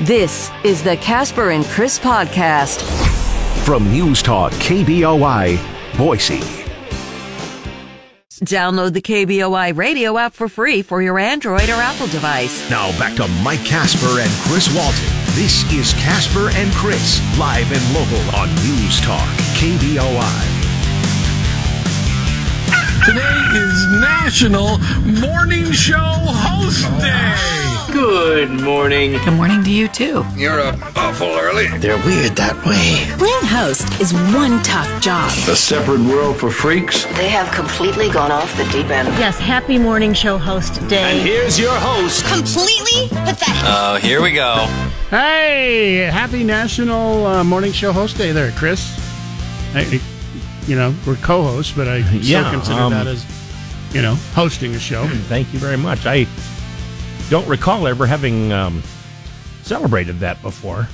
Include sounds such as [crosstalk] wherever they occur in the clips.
This is the Casper and Chris podcast from News Talk KBOI, Boise. Download the KBOI radio app for free for your Android or Apple device. Now back to Mike Casper and Chris Walton. This is Casper and Chris, live and local on News Talk KBOI. Today is National Morning Show Host Day. Good morning. Good morning to you, too. You're up awful early. They're weird that way. Playing host is one tough job. A separate world for freaks. They have completely gone off the deep end. Yes, happy morning show host day. And here's your host. Completely pathetic. Oh, here we go. Hey, happy National uh, Morning Show Host Day there, Chris. I, you know, we're co-hosts, but I yeah, still consider um, that as, you know, hosting a show. Thank you very much. I don't recall ever having um, celebrated that before.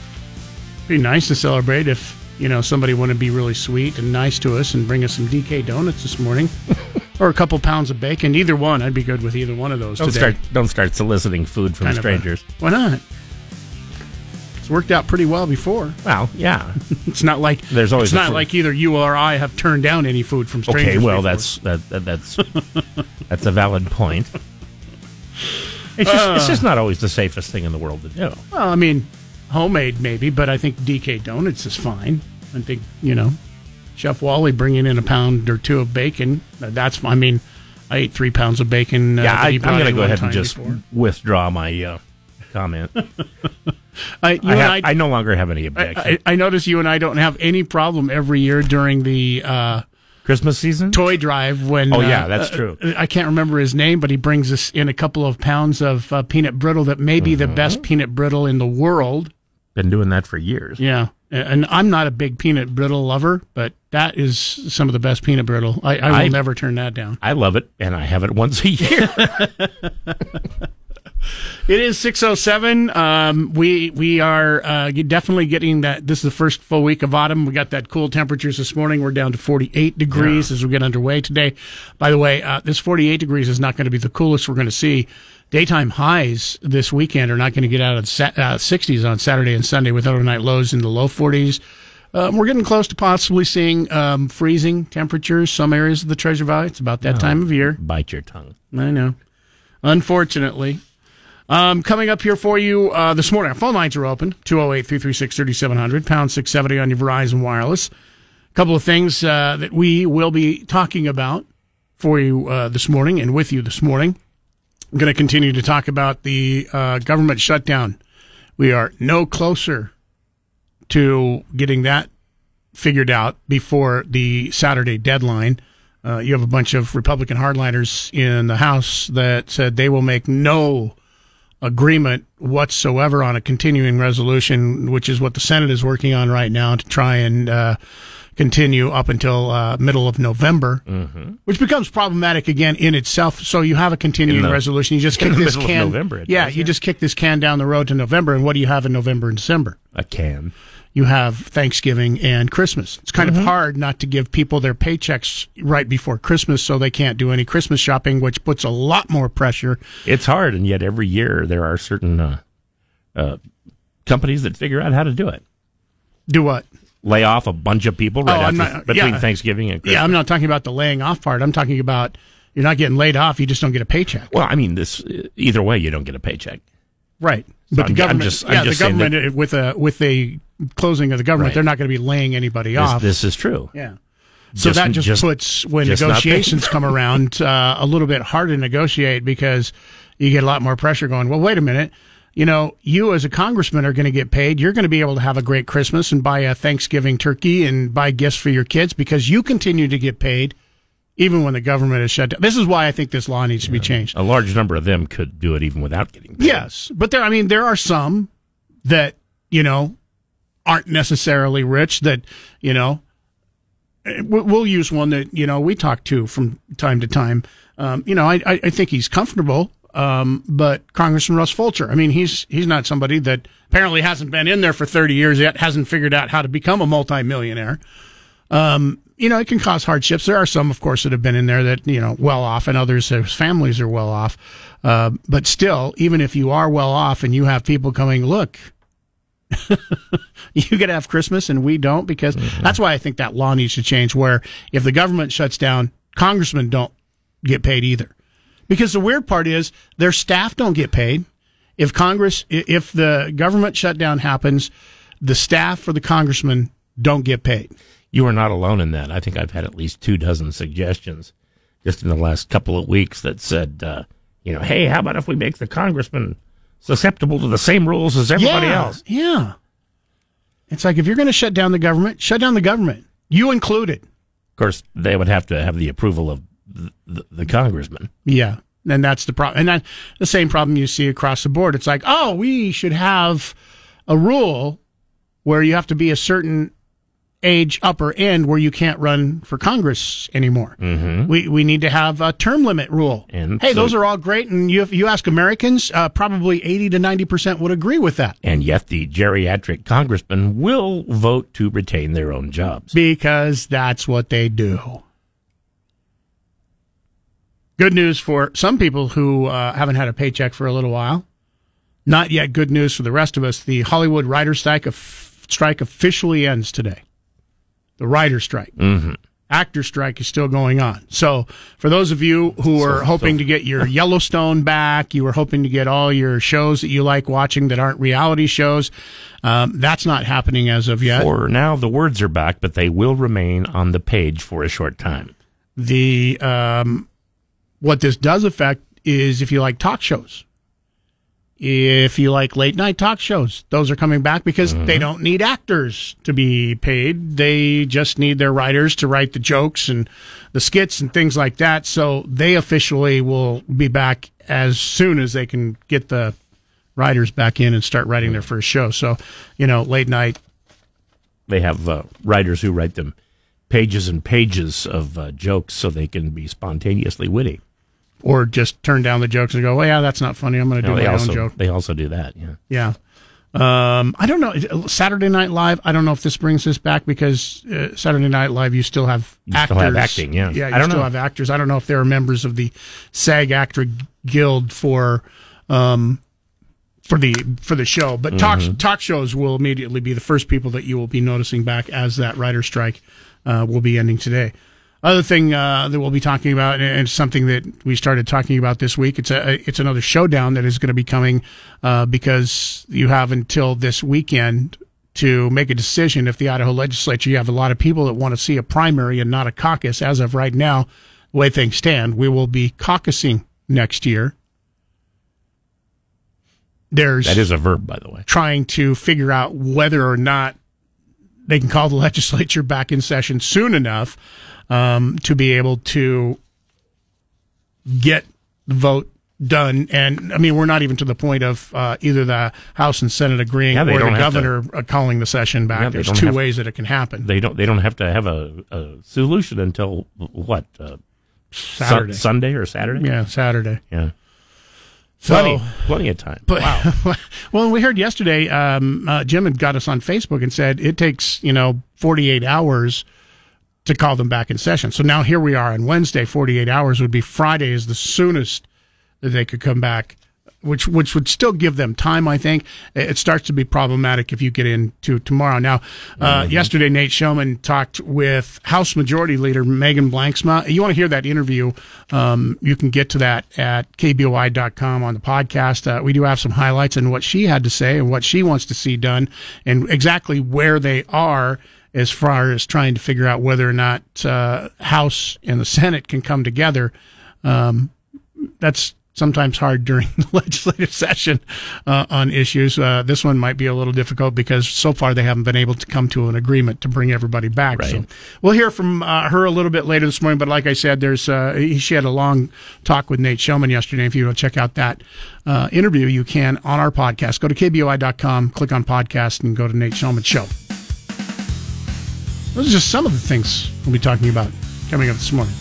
Be nice to celebrate if you know somebody want to be really sweet and nice to us and bring us some DK donuts this morning, [laughs] or a couple pounds of bacon. Either one, I'd be good with either one of those Don't today. start. Don't start soliciting food from Kind of a- strangers. why not? It's worked out pretty well before. Well, yeah. [laughs] It's not like There's always It's not like either you or I have turned down any food from strangers. Okay. Well, before. that's that, that that's [laughs] that's a valid point. It's just, it's just not always the safest thing in the world to do. Well, I mean, homemade maybe, but I think DK Donuts is fine. I think you know, Chef Wally bringing in a pound or two of bacon. uh, That's fine. I mean, I ate three pounds of bacon. Uh, yeah, I, I'm going to go ahead and just before. withdraw my uh, comment. [laughs] I, you I, and have, I, I no longer have any objection. I, I notice you and I don't have any problem every year during the uh, Christmas season. toy drive when. Oh, yeah, uh, that's uh, true. I can't remember his name, but he brings us in a couple of pounds of uh, peanut brittle that may be the Mm-hmm. best peanut brittle in the world. Been doing that for years. Yeah. And I'm not a big peanut brittle lover, but that is some of the best peanut brittle. I, I will I- never turn that down. I love it, and I have it once a year. [laughs] It is 607. Um, we we are uh, definitely getting that. This is the first full week of autumn. We got that cool temperatures this morning. We're down to 48 degrees as we get underway today. By the way, uh, this 48 degrees is not going to be the coolest we're going to see. Daytime highs this weekend are not going to get out of the uh, 60s on Saturday and Sunday with overnight lows in the low 40s. Um, we're getting close to possibly seeing um, freezing temperatures some areas of the Treasure Valley. It's about that time of year. Bite your tongue. I know. Unfortunately. Um, coming up here for you uh, this morning, our phone lines are open 208 336 3700, pound 670 on your Verizon Wireless. A couple of things uh, that we will be talking about for you uh, this morning and with you this morning. I'm going to continue to talk about the uh, government shutdown. We are no closer to getting that figured out before the Saturday deadline. Uh, you have a bunch of Republican hardliners in the House that said they will make no agreement whatsoever on a continuing resolution, which is what the Senate is working on right now to try and uh, continue up until uh, middle of November, Mm-hmm. which becomes problematic again in itself. So you have a continuing the- resolution. You just [laughs] kick this can. November, yeah, does, you yeah. just kick this can down the road to November, and what do you have in November and December? A can. you have Thanksgiving and Christmas. It's kind Mm-hmm. of hard not to give people their paychecks right before Christmas so they can't do any Christmas shopping, which puts a lot more pressure. It's hard, and yet every year there are certain uh, uh, companies that figure out how to do it. Do what? Lay off a bunch of people right Oh, after, not- between yeah. Thanksgiving and Christmas. Yeah, I'm not talking about the laying off part. I'm talking about you're not getting laid off, you just don't get a paycheck. Well, I mean, this either way, you don't get a paycheck. Right. So But I'm- the government, just- I'm yeah, just the government uh, with a with a closing of the government, Right. they're not going to be laying anybody This, off. this is true. yeah. So Just- that just, just- puts when just negotiations come around [laughs] uh, a little bit hard to negotiate because you get a lot more pressure going. Well, wait a minute. You know, you as a congressman are going to get paid. You're going to be able to have a great Christmas and buy a Thanksgiving turkey and buy gifts for your kids because you continue to get paid even when the government is shut down. This is why I think this law needs to be changed. A large number of them could do it even without getting paid. Yes, but there. I mean, there are some that you know aren't necessarily rich. That you know, we- we'll use one that you know we talk to from time to time. Um, you know, I, I I think he's comfortable. Um, but Congressman Russ Fulcher, I mean, he's he's not somebody that apparently hasn't been in there for thirty years yet, hasn't figured out how to become a multimillionaire. Um, you know, it can cause hardships. There are some, of course, that have been in there that, you know, well off, and others whose families are well off. Uh, but still, even if you are well off and you have people coming, look, [laughs] you get to have Christmas and we don't, because mm-hmm. that's why I think that law needs to change. Where if the government shuts down, congressmen don't get paid either. Because the weird part is their staff don't get paid. If Congress, if the government shutdown happens, the staff for the congressman don't get paid. You are not alone in that. I think I've had at least two dozen suggestions just in the last couple of weeks that said, uh, you know, hey, how about if we make the congressman susceptible to the same rules as everybody yeah, else? Yeah. It's like if you're going to shut down the government, shut down the government. You included. Of course, they would have to have the approval of the, the, congressman. Yeah. And that's the problem. And that, the same problem you see across the board. It's like, oh, we should have a rule where you have to be a certain age upper end where you can't run for Congress anymore. Mm-hmm. We we need to have a term limit rule. And hey, so, those are all great, and you you ask Americans, uh, probably eighty to ninety percent would agree with that. And yet, the geriatric congressmen will vote to retain their own jobs because that's what they do. Good news for some people who uh, haven't had a paycheck for a little while. Not yet good news for the rest of us. The Hollywood writer strike, strike officially ends today the writer strike. Mm-hmm. Actor strike is still going on. So, for those of you who are hoping so. to get your Yellowstone back, you were hoping to get all your shows that you like watching that aren't reality shows, um, that's not happening as of yet. For now, the words are back, but they will remain on the page for a short time. The um, what this does affect is if you like talk shows. If you like late night talk shows, those are coming back because mm-hmm. they don't need actors to be paid. They just need their writers to write the jokes and the skits and things like that. So they officially will be back as soon as they can get the writers back in and start writing their first show. So, you know, late night. They have uh, writers who write them pages and pages of uh, jokes so they can be spontaneously witty or just turn down the jokes and go, "Well, yeah, that's not funny. I'm going to do no, my also, own joke." They also do that. Yeah. Yeah. Um, I don't know. Saturday Night Live. I don't know if this brings this back because uh, Saturday Night Live, you still have you actors. Still have acting. Yeah. Yeah. You I don't still know. have actors. I don't know if there are members of the SAG actor Guild for. Um, for the for the show, but talk mm-hmm. talk shows will immediately be the first people that you will be noticing back as that writer strike uh, will be ending today. Other thing uh, that we'll be talking about, and something that we started talking about this week, it's a it's another showdown that is going to be coming uh, because you have until this weekend to make a decision. If the Idaho legislature, you have a lot of people that want to see a primary and not a caucus. As of right now, the way things stand, we will be caucusing next year. There's that is a verb, by the way. Trying to figure out whether or not they can call the [laughs] legislature back in session soon enough um, to be able to get the vote done. And I mean, we're not even to the point of uh, either the House and Senate agreeing yeah, or the governor to, calling the session back. Yeah, There's two have, ways that it can happen. They don't. They don't have to have a, a solution until what uh, Saturday, su- Sunday or Saturday. Yeah, Saturday. Yeah. So, plenty, plenty of time. But, wow. [laughs] well, we heard yesterday, um, uh, Jim had got us on Facebook and said it takes, you know, 48 hours to call them back in session. So now here we are on Wednesday, 48 hours would be Friday is the soonest that they could come back, which which would still give them time. I think it starts to be problematic if you get into tomorrow. Now, uh, mm-hmm. yesterday Nate Shelman talked with House Majority Leader Megan Blanksma. You want to hear that interview? Um, you can get to that at kboi.com on the podcast. Uh, we do have some highlights and what she had to say and what she wants to see done, and exactly where they are as far as trying to figure out whether or not uh, House and the Senate can come together. Um, that's sometimes hard during [laughs] the legislative session uh, on issues. Uh, this one might be a little difficult because so far they haven't been able to come to an agreement to bring everybody back. Right. So we'll hear from uh, her a little bit later this morning. But like I said, there's uh, she had a long talk with Nate Shelman yesterday. If you want to check out that uh, interview, you can on our podcast. Go to kboi.com, click on podcast, and go to Nate Shelman Show. Those are just some of the things we'll be talking about coming up this morning.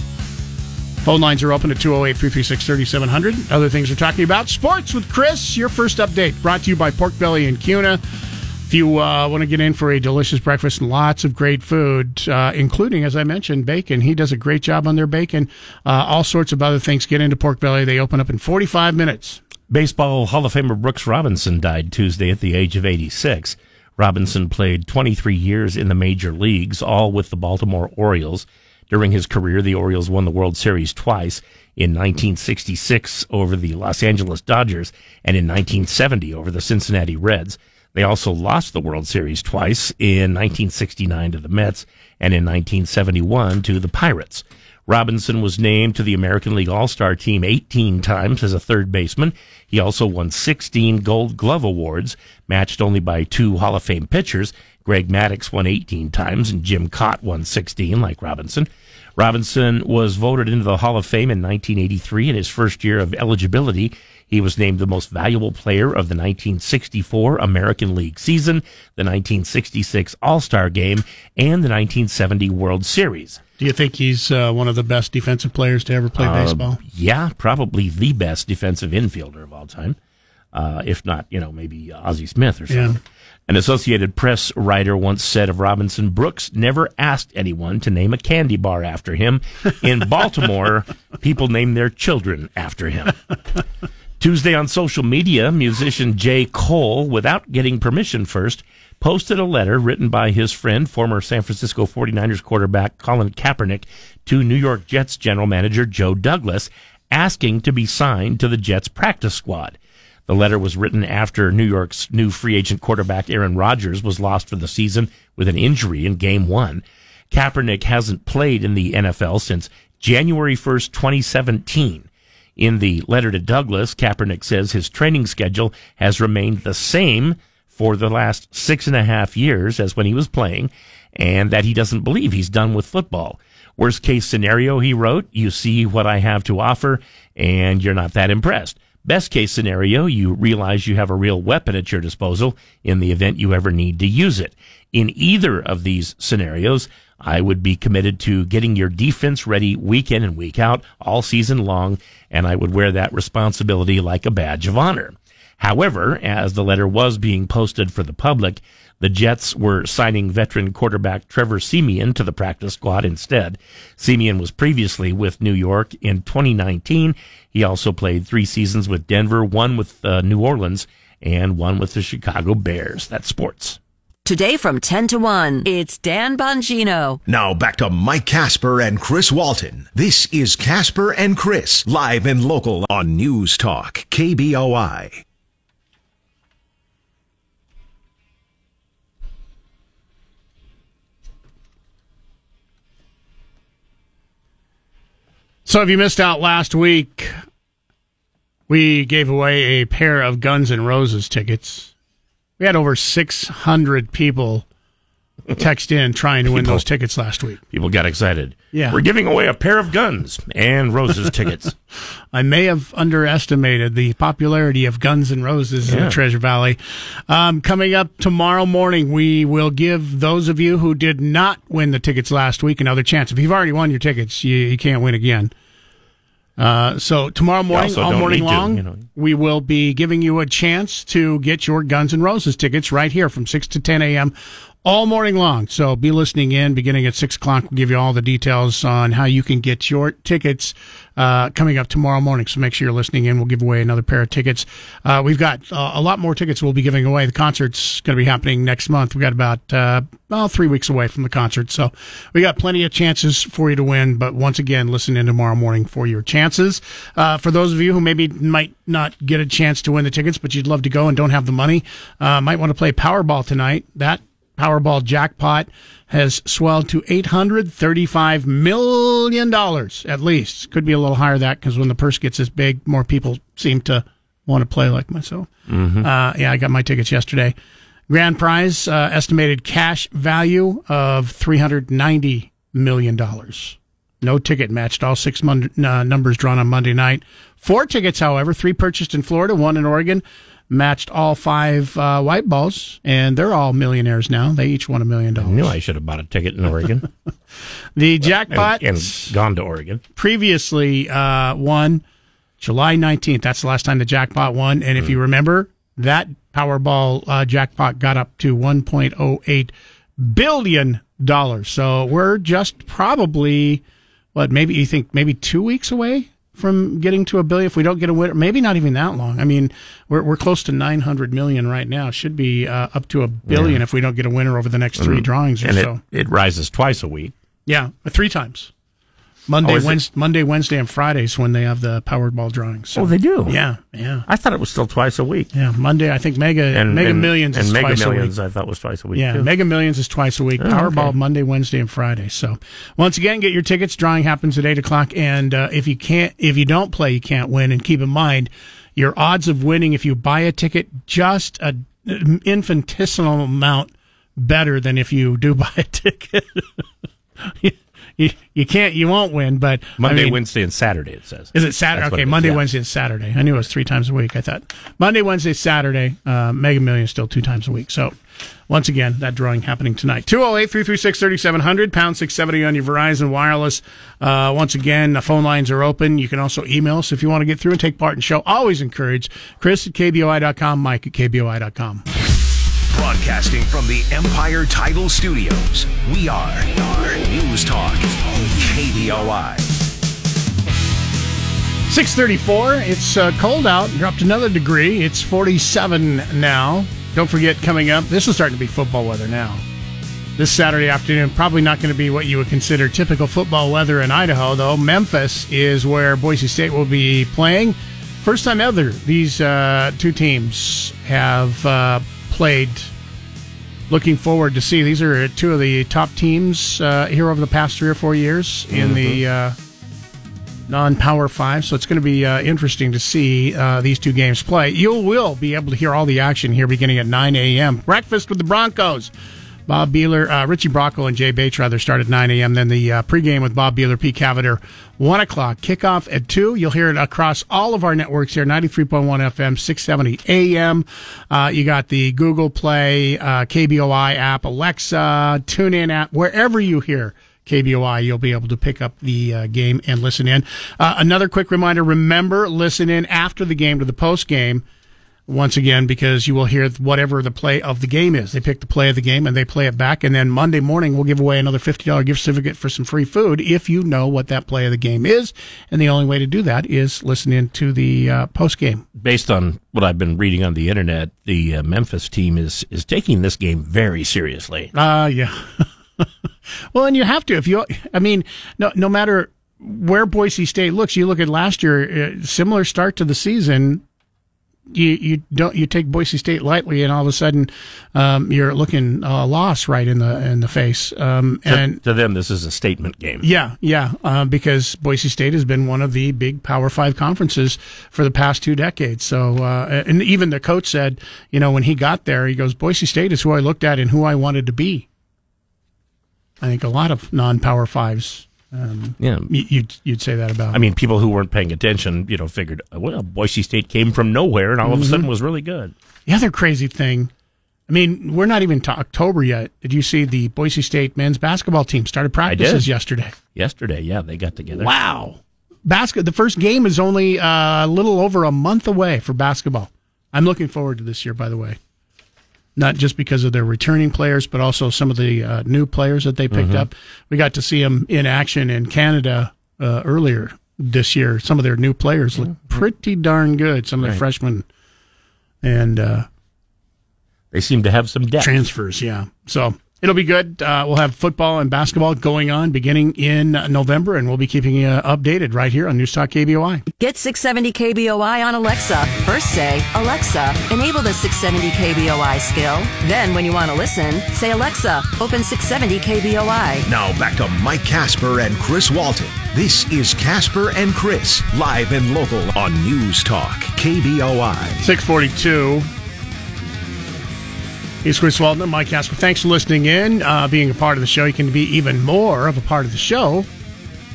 Phone lines are open at 208 336 3700. Other things we're talking about sports with Chris. Your first update brought to you by Pork Belly and Cuna. If you uh, want to get in for a delicious breakfast and lots of great food, uh, including, as I mentioned, bacon, he does a great job on their bacon. Uh, all sorts of other things. Get into Pork Belly. They open up in 45 minutes. Baseball Hall of Famer Brooks Robinson died Tuesday at the age of 86. Robinson played 23 years in the major leagues, all with the Baltimore Orioles. During his career, the Orioles won the World Series twice in 1966 over the Los Angeles Dodgers and in 1970 over the Cincinnati Reds. They also lost the World Series twice in 1969 to the Mets and in 1971 to the Pirates. Robinson was named to the American League All Star team 18 times as a third baseman. He also won 16 Gold Glove Awards, matched only by two Hall of Fame pitchers. Greg Maddux won 18 times and Jim Kaat won 16, like Robinson. Robinson was voted into the Hall of Fame in 1983 in his first year of eligibility. He was named the most valuable player of the 1964 American League season, the 1966 All Star Game, and the 1970 World Series. Do you think he's uh, one of the best defensive players to ever play Uh, baseball? Yeah, probably the best defensive infielder of all time. Uh, if not, you know, maybe Ozzie Smith or something. Yeah. An Associated Press writer once said of Robinson, Brooks never asked anyone to name a candy bar after him. In [laughs] Baltimore, people name their children after him. [laughs] Tuesday on social media, musician J. Cole, without getting permission first, posted a letter written by his friend, former San Francisco 49ers quarterback Colin Kaepernick, to New York Jets general manager Joe Douglas, asking to be signed to the Jets practice squad. The letter was written after New York's new free agent quarterback Aaron Rodgers was lost for the season with an injury in game one. Kaepernick hasn't played in the NFL since January 1st, 2017. In the letter to Douglas, Kaepernick says his training schedule has remained the same for the last six and a half years as when he was playing, and that he doesn't believe he's done with football. Worst case scenario, he wrote, you see what I have to offer, and you're not that impressed. Best case scenario, you realize you have a real weapon at your disposal in the event you ever need to use it. In either of these scenarios, I would be committed to getting your defense ready week in and week out all season long, and I would wear that responsibility like a badge of honor. However, as the letter was being posted for the public, the Jets were signing veteran quarterback Trevor Siemian to the practice squad instead. Siemian was previously with New York in 2019. He also played three seasons with Denver, one with uh, New Orleans, and one with the Chicago Bears. That's sports. Today from 10 to 1, it's Dan Bongino. Now back to Mike Casper and Chris Walton. This is Casper and Chris, live and local on News Talk, KBOI. So, if you missed out last week, we gave away a pair of Guns N' Roses tickets. We had over 600 people text in trying to win People- those tickets last week. People got excited. Yeah. We're giving away a pair of guns and Roses [laughs] tickets. I may have underestimated the popularity of Guns and Roses in the Treasure Valley. Um, coming up tomorrow morning, we will give those of you who did not win the tickets last week another chance. If you've already won your tickets, you, you can't win again. Uh, so tomorrow morning, all morning need to, long, you know. we will be giving you a chance to get your Guns N' Roses tickets right here from 6 to 10 a.m. all morning long. So be listening in beginning at 6 o'clock. We'll give you all the details on how you can get your tickets uh, coming up tomorrow morning. So make sure you're listening in. We'll give away another pair of tickets. Uh, we've got uh, a lot more tickets we'll be giving away. The concert's going to be happening next month. We've got about uh, well, three weeks away from the concert. So we got plenty of chances for you to win. But once again, listen in tomorrow morning for your chances. Uh, for those of you who maybe might not get a chance to win the tickets, but you'd love to go and don't have the money, uh, might want to play Powerball tonight. That Powerball jackpot has swelled to $835 million at least. Could be a little higher than that because when the purse gets this big, more people seem to want to play like myself. Uh, yeah, I got my tickets yesterday. Grand prize uh, estimated cash value of $390 million. No ticket matched. All six mon- uh, numbers drawn on Monday night. Four tickets, however, three purchased in Florida, one in Oregon, matched all five uh, white balls, and they're all millionaires now. They each won a million dollars. I knew. I should have bought a ticket in Oregon [laughs] The and, jackpot and gone to Oregon. previously uh, won July 19th. That's the last time the jackpot won. And if you remember, that Powerball uh, jackpot got up to 1.08 billion dollars. So we're just probably what maybe you think maybe two weeks away from getting to a billion if we don't get a winner. Maybe not even that long. I mean, we're we're close to 900 million right now. Should be uh, up to a billion Yeah. if we don't get a winner over the next three Mm. drawings or and so. it, it rises twice a week. Yeah, three times. Monday, Oh, is it? Wednesday, Monday, Wednesday, and Fridays when they have the Powerball drawings. So, Oh, they do? Yeah, yeah, I thought it was still twice a week. yeah. Monday, I think Mega And Mega and, Millions and is Mega twice Millions, a week. I thought was twice a week. Yeah, too. Mega Millions is twice a week. Oh, Powerball okay. Monday, Wednesday, and Friday. So once again, get your tickets. Drawing happens at eight o'clock, and uh, if you can't, if you don't play, you can't win. And keep in mind, your odds of winning if you buy a ticket just a infinitesimal amount better than if you do [laughs] buy a ticket. [laughs] you, you, can't, you won't win. But I Monday, mean, Wednesday, and Saturday. It says. is it Saturday? That's Okay, it is, Monday, yeah. Wednesday, and Saturday. I knew it was three times a week. I thought Monday, Wednesday, Saturday. Uh, Mega Million is still two times a week. So once again, that drawing happening tonight. 208 336 3700, pound 670 on your Verizon Wireless. Uh, once again, the phone lines are open. You can also email us if you want to get through and take part in the show. Always encourage Chris at KBOI.com, Mike at KBOI.com. Broadcasting from the Empire Title Studios, we are, News Talk, KBOI. 634. It's uh, cold out. Dropped another degree. It's 47 now. Don't forget, coming up, this is starting to be football weather now. This Saturday afternoon, probably not going to be what you would consider typical football weather in Idaho, though. Memphis is where Boise State will be playing. First time ever, these uh, two teams have uh, played. Looking forward to see. These are two of the top teams uh, here over the past three or four years in the uh, non-power five. So it's going to be uh, interesting to see uh, these two games play. You will be able to hear all the action here beginning at 9 a.m. Breakfast with the Broncos. Bob Behler, uh, Richie Brocco, and Jay Bates rather start at 9 a.m. Then the uh, pregame with Bob Behler, Pete Cavender, 1 o'clock. Kickoff at 2. You'll hear it across all of our networks here 93.1 FM, 670 a.m. Uh, you got the Google Play, uh, KBOI app, Alexa, TuneIn app, wherever you hear KBOI, you'll be able to pick up the uh, game and listen in. Uh, another quick reminder remember, listen in after the game to the post game once again because you will hear whatever the play of the game is. They pick the play of the game and they play it back. And then Monday morning, we'll give away another $50 gift certificate for some free food if you know what that play of the game is. And the only way to do that is listen in to the uh, post game. Based on what I've been reading on the internet, the uh, Memphis team is is taking this game very seriously. Uh, yeah. [laughs] well, and you have to if you. I mean, no, no matter where Boise State looks, you look at last year, uh, similar start to the season. You you don't you take Boise State lightly, and all of a sudden, um, you're looking a loss right in the in the face. Um, To, and to them, this is a statement game. yeah, yeah, uh, because Boise State has been one of the big Power Five conferences for the past two decades. So, uh, and even the coach said, you know, when he got there, he goes, Boise State is who I looked at and who I wanted to be. I think a lot of non-Power Fives, um, Yeah. you'd you'd say that about. I mean, people who weren't paying attention, you know, figured, well, Boise State came from nowhere and all of a sudden was really good. the other crazy thing. I mean, we're not even to October yet. Did you see the Boise State men's basketball team started practices yesterday? Yesterday, yeah, they got together. Wow. Basket. The first game is only uh, a little over a month away for basketball. I'm looking forward to this year, by the way. Not just because of their returning players, but also some of the uh, new players that they picked Mhm. up. We got to see them in action in Canada uh, earlier this year. Some of their new players look pretty darn good. Some of the Right. freshmen and uh, They seem to have some depth. transfers. Yeah, so it'll be good. Uh, we'll have football and basketball going on beginning in November, and we'll be keeping you updated right here on News Talk KBOI. Get 670 KBOI on Alexa. First say, Alexa, enable the 670 KBOI skill. Then, when you want to listen, say, Alexa, open 670 KBOI. Now back to Mike Casper and Chris Walton. This is Casper and Chris, live and local on News Talk, KBOI. 642. He's Chris and Mike Casper. Thanks for listening in, uh, being a part of the show. You can be even more of a part of the show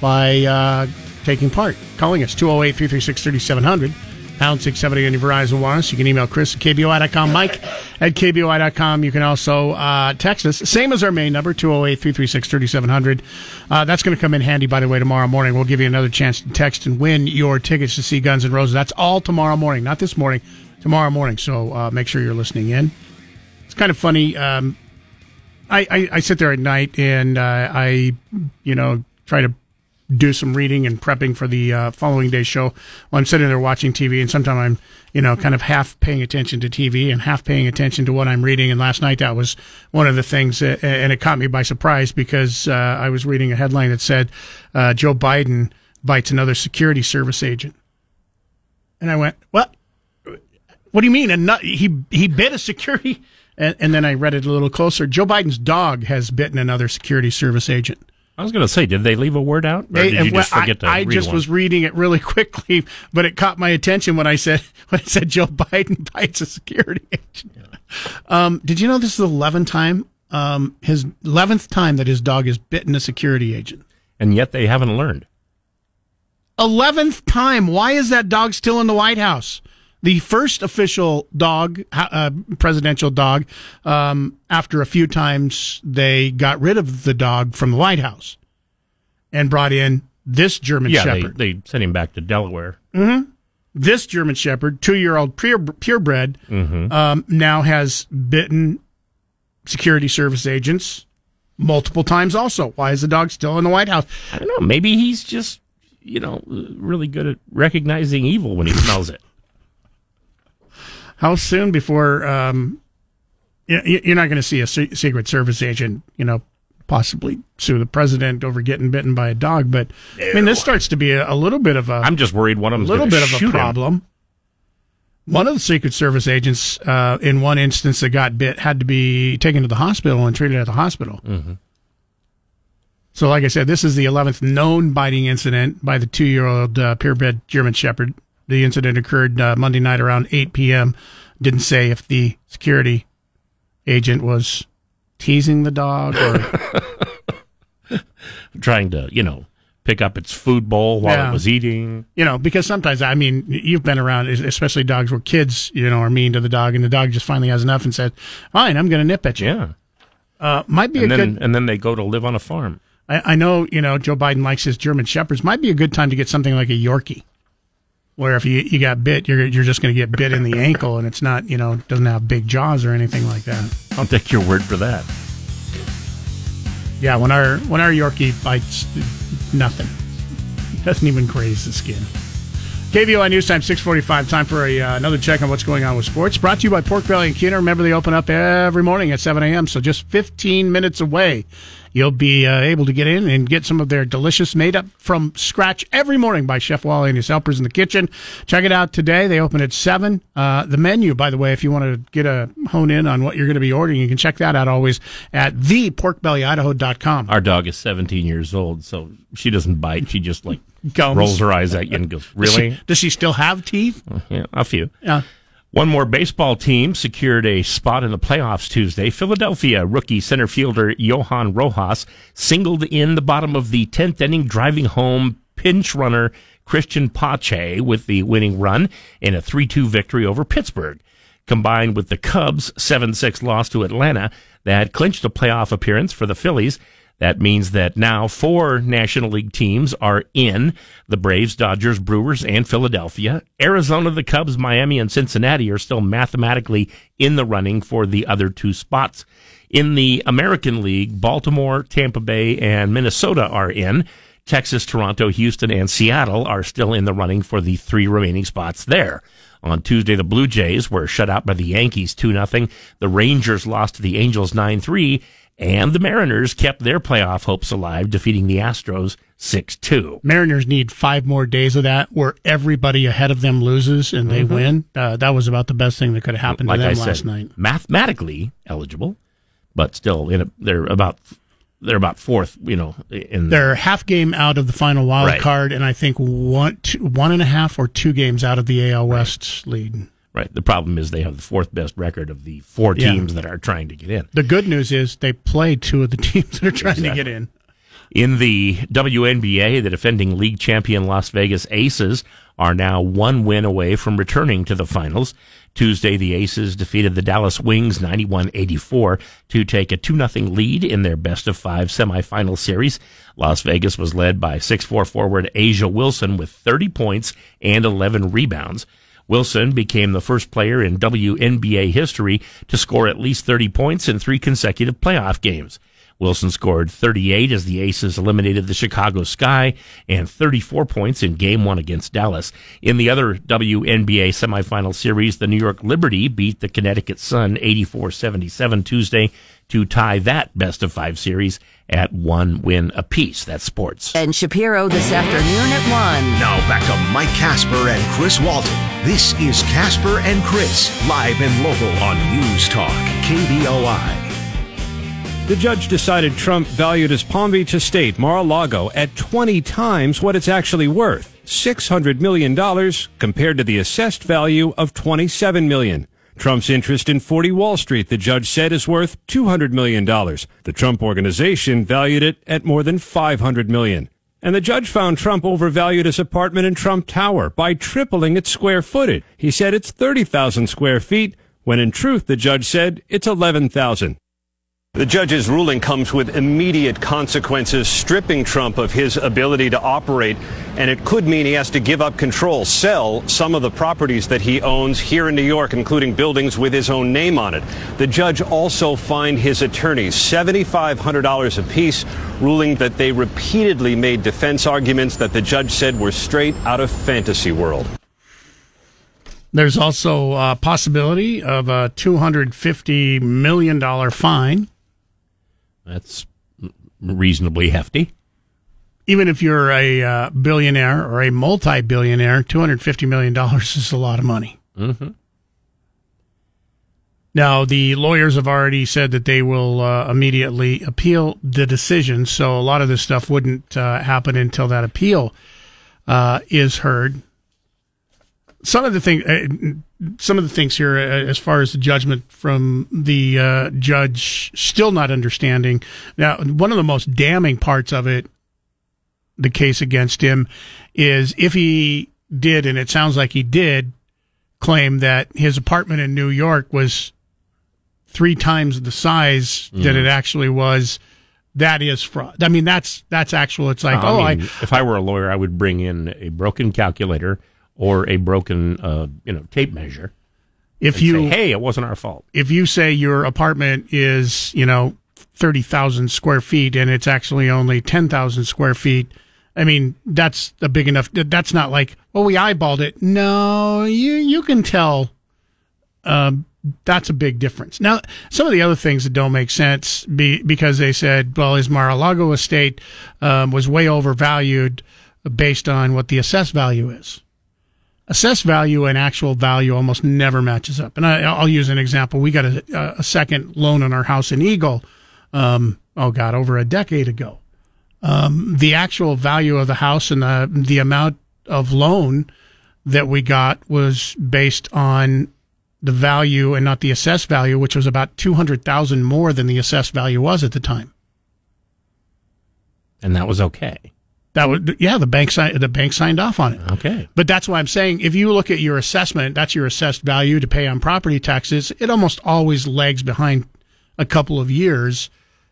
by uh, taking part. Calling us 208 336 3700, pound 670 on your Verizon Wireless. You can email Chris at KBOI.com, Mike at KBOI.com. You can also uh, text us, same as our main number, 208 336 3700. Uh, That's going to come in handy, by the way, tomorrow morning. We'll give you another chance to text and win your tickets to see Guns N' Roses. That's all tomorrow morning, not this morning tomorrow morning. So uh, make sure you're listening in. It's kind of funny. Um, I, I, I sit there at night and uh, I, you know, try to do some reading and prepping for the uh, following day's show while I'm sitting there watching TV. And sometimes I'm, you know, kind of half paying attention to TV and half paying attention to what I'm reading. And last night that was one of the things, uh, and it caught me by surprise because uh, I was reading a headline that said uh, Joe Biden bites another security service agent. And I went, what? What do you mean? And not, he he bit a security, and, and then I read it a little closer. Joe Biden's dog has bitten another security service agent. I was going to say, did they leave a word out, or They- did you well, just forget to I, I read just one? was reading it really [laughs] quickly, but it caught my attention when I said [laughs] when I said Joe Biden [laughs] bites a security agent. Um, did you know this is the eleventh time? Um, his eleventh time that his dog has bitten a security agent. and yet they haven't learned. Eleventh time. Why is that dog still in the White House? The first official dog, uh, presidential dog, um, after a few times they got rid of the dog from the White House and brought in this German yeah, they, Shepherd. they sent him back to Delaware. Mm-hmm. This German Shepherd, two year old pure, purebred, Mm-hmm. um, now has bitten security service agents multiple times also. Why is the dog still in the White House? I don't know. Maybe he's just, you know, really good at recognizing evil when he smells it. How soon before um, you- you- you're not going to see a Secret Service agent, you know, possibly sue the president over getting bitten by a dog? But I mean, this starts to be a, a little bit of a I'm just worried one of a little bit of a him. problem. One of the Secret Service agents, uh, in one instance that got bit, had to be taken to the hospital and treated at the hospital. Mm-hmm. So, like I said, this is the 11th known biting incident by the two year old uh, purebred German Shepherd. The incident occurred uh, Monday night around 8 p.m. Didn't say if the security agent was teasing the dog or [laughs] Trying to, you know, pick up its food bowl while Yeah. it was eating. you know, because sometimes I mean, you've been around, especially dogs where kids, you know, are mean to the dog, and the dog just finally has enough and says, "Fine, I'm going to nip at you." Yeah. Uh, might be And a then, good. and then they go to live on a farm. I, I know, you know, Joe Biden likes his German shepherds. Might be a good time to get something like a Yorkie, where if you you got bit, you're you're just going to get bit in the [laughs] ankle, and it's not, you know, doesn't have big jaws or anything like that. I'll take your word for that. Yeah, when our when our Yorkie bites, nothing. Doesn't even graze the skin. KBOI News Time 645. Time for a, uh, another check on what's going on with sports. Brought to you by Pork Belly and Keener. Remember, they open up every morning at 7 a.m., so just 15 minutes away. You'll be uh, able to get in and get some of their delicious, made up from scratch every morning by Chef Wally and his helpers in the kitchen. Check it out today. They open at 7. Uh, the menu, by the way, if you want to get a hone in on what you're going to be ordering, you can check that out always at theporkbellyidaho.com. Our dog is 17 years old, so she doesn't bite. She just like [laughs] Gums. rolls her eyes at you and goes, Does "Really? she, does she still have teeth? Yeah, a few. Yeah. One more baseball team secured a spot in the playoffs Tuesday. Philadelphia rookie center fielder Johan Rojas singled in the bottom of the 10th inning, driving home pinch runner Cristian Pache with the winning run in a 3 2 victory over Pittsburgh. Combined with the Cubs' 7 6 loss to Atlanta, that clinched a playoff appearance for the Phillies. That means that now four National League teams are in the Braves, Dodgers, Brewers, and Philadelphia. Arizona, the Cubs, Miami, and Cincinnati are still mathematically in the running for the other two spots. In the American League, Baltimore, Tampa Bay, and Minnesota are in. Texas, Toronto, Houston, and Seattle are still in the running for the three remaining spots there. On Tuesday, the Blue Jays were shut out by the Yankees 2 0. The Rangers lost to the Angels 9 3. And the Mariners kept their playoff hopes alive, defeating the Astros 6 2. Mariners need five more days of that where everybody ahead of them loses and they Mhm. win. Uh, that was about the best thing that could have happened Like to them I said, last night. mathematically eligible, but still, in a, they're about they're about fourth, you know, in They're half game out of the final wild Right. card, and I think one, two, one and a half or two games out of the AL West lead. Right. The problem is they have the fourth best record of the four Yeah. teams that are trying to get in. The good news is they play two of the [laughs] teams that are trying to get in. In the WNBA, the defending league champion Las Vegas Aces are now one win away from returning to the finals. Tuesday, the Aces defeated the Dallas Wings 91-84 to take a 2-0 lead in their best of five semifinal series. Las Vegas was led by 6-4 forward A'ja Wilson with 30 points and 11 rebounds. Wilson became the first player in WNBA history to score at least 30 points in three consecutive playoff games. Wilson scored 38 as the Aces eliminated the Chicago Sky and 34 points in game one against Dallas. In the other WNBA semifinal series, the New York Liberty beat the Connecticut Sun 84-77 Tuesday to tie that best of five series at one win apiece. That's sports. And Shapiro this afternoon at 1. Now back to Mike Casper and Chris Walton. This is Casper and Chris, live and local on News Talk, KBOI. The judge decided Trump valued his Palm Beach estate, Mar-a-Lago, at 20 times what it's actually worth, $600 million compared to the assessed value of $27 million. Trump's interest in 40 Wall Street, the judge said, is worth $200 million. The Trump organization valued it at more than 500 million. And the judge found Trump overvalued his apartment in Trump Tower by tripling its square footage. He said it's 30,000 square feet, when in truth, the judge said it's 11,000. The judge's ruling comes with immediate consequences, stripping Trump of his ability to operate, and it could mean he has to give up control, sell some of the properties that he owns here in New York, including buildings with his own name on it. The judge also fined his attorneys $7,500 apiece, ruling that they repeatedly made defense arguments that the judge said were straight out of fantasy world. There's also a possibility of a $250 million fine that's reasonably hefty. Even if you're a uh, billionaire or a multi billionaire, $250 million is a lot of money. Mm-hmm. Now, the lawyers have already said that they will uh, immediately appeal the decision, so a lot of this stuff wouldn't uh, happen until that appeal uh, is heard. Some of the things uh, some of the things here, uh, as far as the judgment from the uh, judge, still not understanding. Now, one of the most damning parts of it, the case against him, is if he did, and it sounds like he did, claim that his apartment in New York was three times the size mm. that it actually was. That is fraud. I mean, that's that's actual. It's like, uh, oh, I mean, I, if I were a lawyer, I would bring in a broken calculator or a broken, uh, you know, tape measure. If you say, hey, it wasn't our fault. If you say your apartment is, you know, thirty thousand square feet and it's actually only ten thousand square feet, I mean, that's a big enough. That's not like, well, we eyeballed it. No, you you can tell. Um, that's a big difference. Now, some of the other things that don't make sense be, because they said, well, his Mar-a-Lago estate um, was way overvalued based on what the assessed value is assessed value and actual value almost never matches up. And I, will use an example. We got a, a, second loan on our house in Eagle. Um, oh God, over a decade ago. Um, the actual value of the house and the the amount of loan that we got was based on the value and not the assessed value, which was about two hundred thousand more than the assessed value was at the time. And that was okay. That would, yeah, the bank signed, the bank signed off on it. Okay. But that's why I'm saying if you look at your assessment, that's your assessed value to pay on property taxes. It almost always lags behind a couple of years.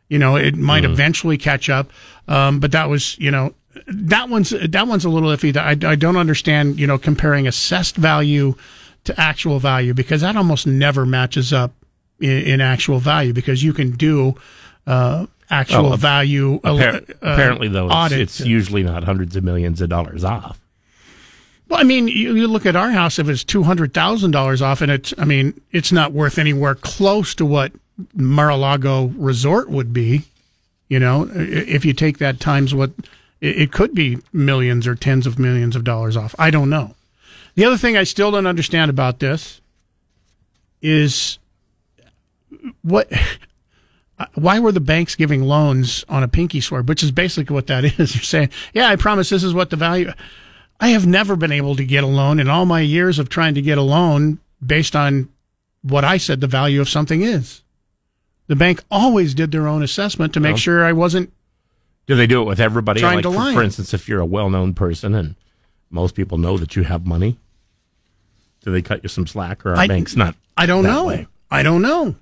You know, it might mm. eventually catch up. Um, but that was, you know, that one's, that one's a little iffy. I, I don't understand, you know, comparing assessed value to actual value because that almost never matches up in, in actual value because you can do, uh, actual oh, value. Appar- uh, apparently, though, it's, it's, usually not hundreds of millions of dollars off. Well, I mean, you, you look at our house; if it's two hundred thousand dollars off, and it's, I mean, it's not worth anywhere close to what Mar-a-Lago Resort would be. You know, if you take that times what it could be millions or tens of millions of dollars off. I don't know. The other thing I still don't understand about this is what Uh, why were the banks giving loans on a pinky swear, which is basically what that [laughs] is? You're saying, yeah, I promise this is what the value. I have never been able to get a loan in all my years of trying to get a loan based on what I said the value of something is. The bank always did their own assessment to make well, sure I wasn't. Do they do it with everybody? Trying like, to lie. For, for instance, if you're a well-known person and most people know that you have money, do they cut you some slack, or are I, banks not? I don't know. Way? I don't know.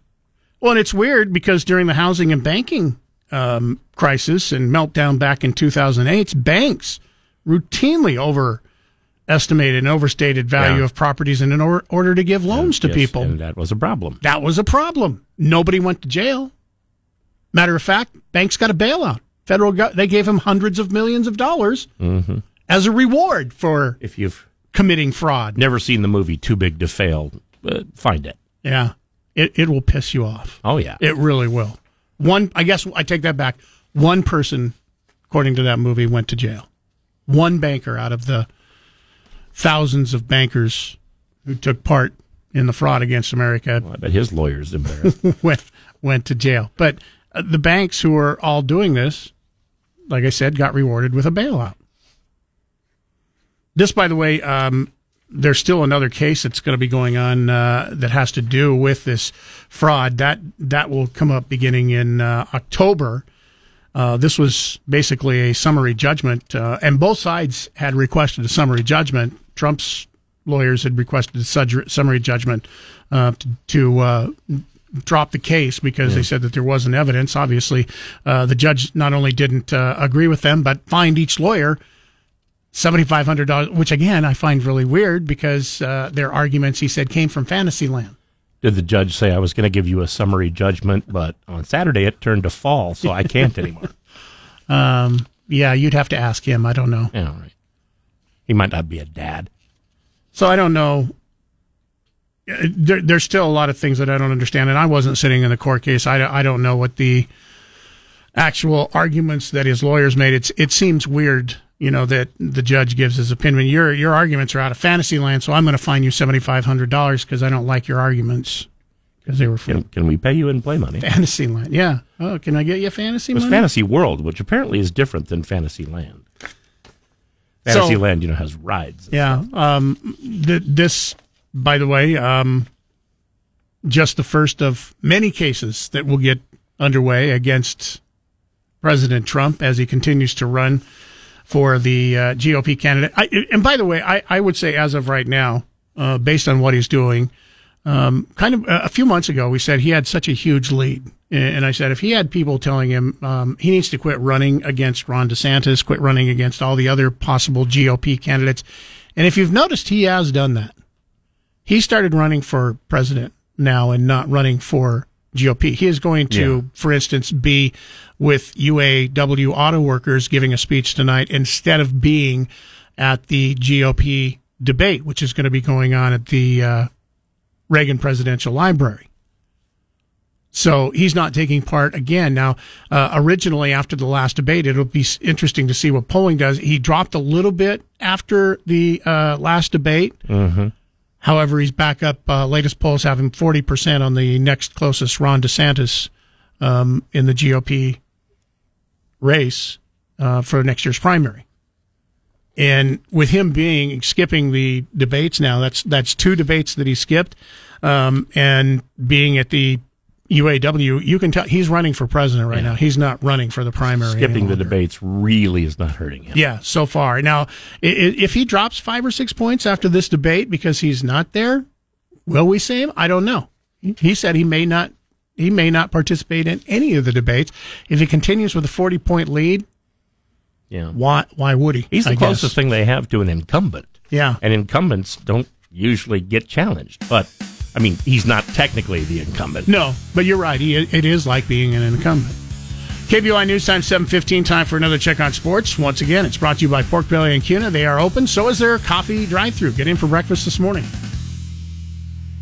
Well, and it's weird because during the housing and banking um, crisis and meltdown back in 2008, banks routinely overestimated and overstated value Yeah. of properties in or- order to give loans to Yes, people. and that was a problem. That was a problem. Nobody went to jail. Matter of fact, banks got a bailout. Federal go- they gave him hundreds of millions of dollars hmm as a reward for If you've committing fraud. never seen the movie Too Big to Fail, uh, find it. Yeah. It it will piss you off. Oh yeah, It really will. One I guess I take that back. One person according to that movie went to jail. One banker out of the thousands of bankers who took part in the fraud against America I bet his lawyer's embarrassed. [laughs] went went to jail. But uh, the banks who are all doing this, like I said, got rewarded with a bailout. This, by the way, um, there's still another case that's going to be going on uh, that has to do with this fraud. That that will come up beginning in uh, October. Uh, this was basically a summary judgment, uh, and both sides had requested a summary judgment. Trump's lawyers had requested a summary judgment uh, to, to uh, drop the case because they said that there wasn't evidence. Obviously, uh, the judge not only didn't uh, agree with them, but fined each lawyer seventy five hundred dollars, which again I find really weird because uh, their arguments he said came from Fantasyland. Did the judge say I was going to give you a summary judgment, but on Saturday it turned to fall, so I can't [laughs] anymore? Um, yeah, you'd have to ask him. I don't know. yeah, right. He might not be a dad. So I don't know. Uh, There, there's still a lot of things that I don't understand, and I wasn't sitting in the court case. I, don't- I don't know what the actual arguments that his lawyers made. It's it seems weird, you know, that the judge gives his opinion. Your your arguments are out of fantasy land, so I'm going to fine you seventy five hundred dollars because I don't like your arguments because they were Can, can we pay you in play money? fantasy land. Yeah. Oh, can I get you fantasy It was money? Fantasy World, which apparently is different than Fantasy Land. So- Fantasy Land, you know, has rides. Yeah. Um, th- this, by the way, um, just the first of many cases that will get underway against President Trump as he continues to run for the uh, GOP candidate. I, and by the way, I, I would say as of right now, uh, based on what he's doing, um, kind of a few months ago, we said he had such a huge lead. And I said if he had people telling him um, he needs to quit running against Ron DeSantis, quit running against all the other possible GOP candidates. And if you've noticed, he has done that. He started running for president now and not running for GOP. He is going to, Yeah. for instance, be with UAW auto workers giving a speech tonight instead of being at the GOP debate, which is going to be going on at the uh, Reagan Presidential Library. So he's not taking part again. Now, uh, originally after the last debate, it'll be interesting to see what polling does. He dropped a little bit after the uh, last debate. Mm-hmm. However, he's back up. Uh, latest polls have him 40% on the next closest, Ron DeSantis, um, in the GOP race uh, for next year's primary. And with him being skipping the debates now, that's that's two debates that he skipped, um, and being at the UAW, you can tell he's running for president right now. He's not running for the primary. Skipping the debates really is not hurting him. Yeah, so far. Now, if he drops five or six points after this debate because he's not there, will we see him? I don't know. He said he may not. He may not participate in any of the debates. If he continues with a forty point lead, Yeah. why? Why would he? He's the I closest guess. thing they have to an incumbent. Yeah. And incumbents don't usually get challenged. But, I mean, he's not technically the incumbent. No, but you're right. He, it is like being an incumbent. KBOI News Time 715. Time for another check on sports. Once again, it's brought to you by Pork Belly and Cuna. They are open. So is their coffee drive-through. Get in for breakfast this morning.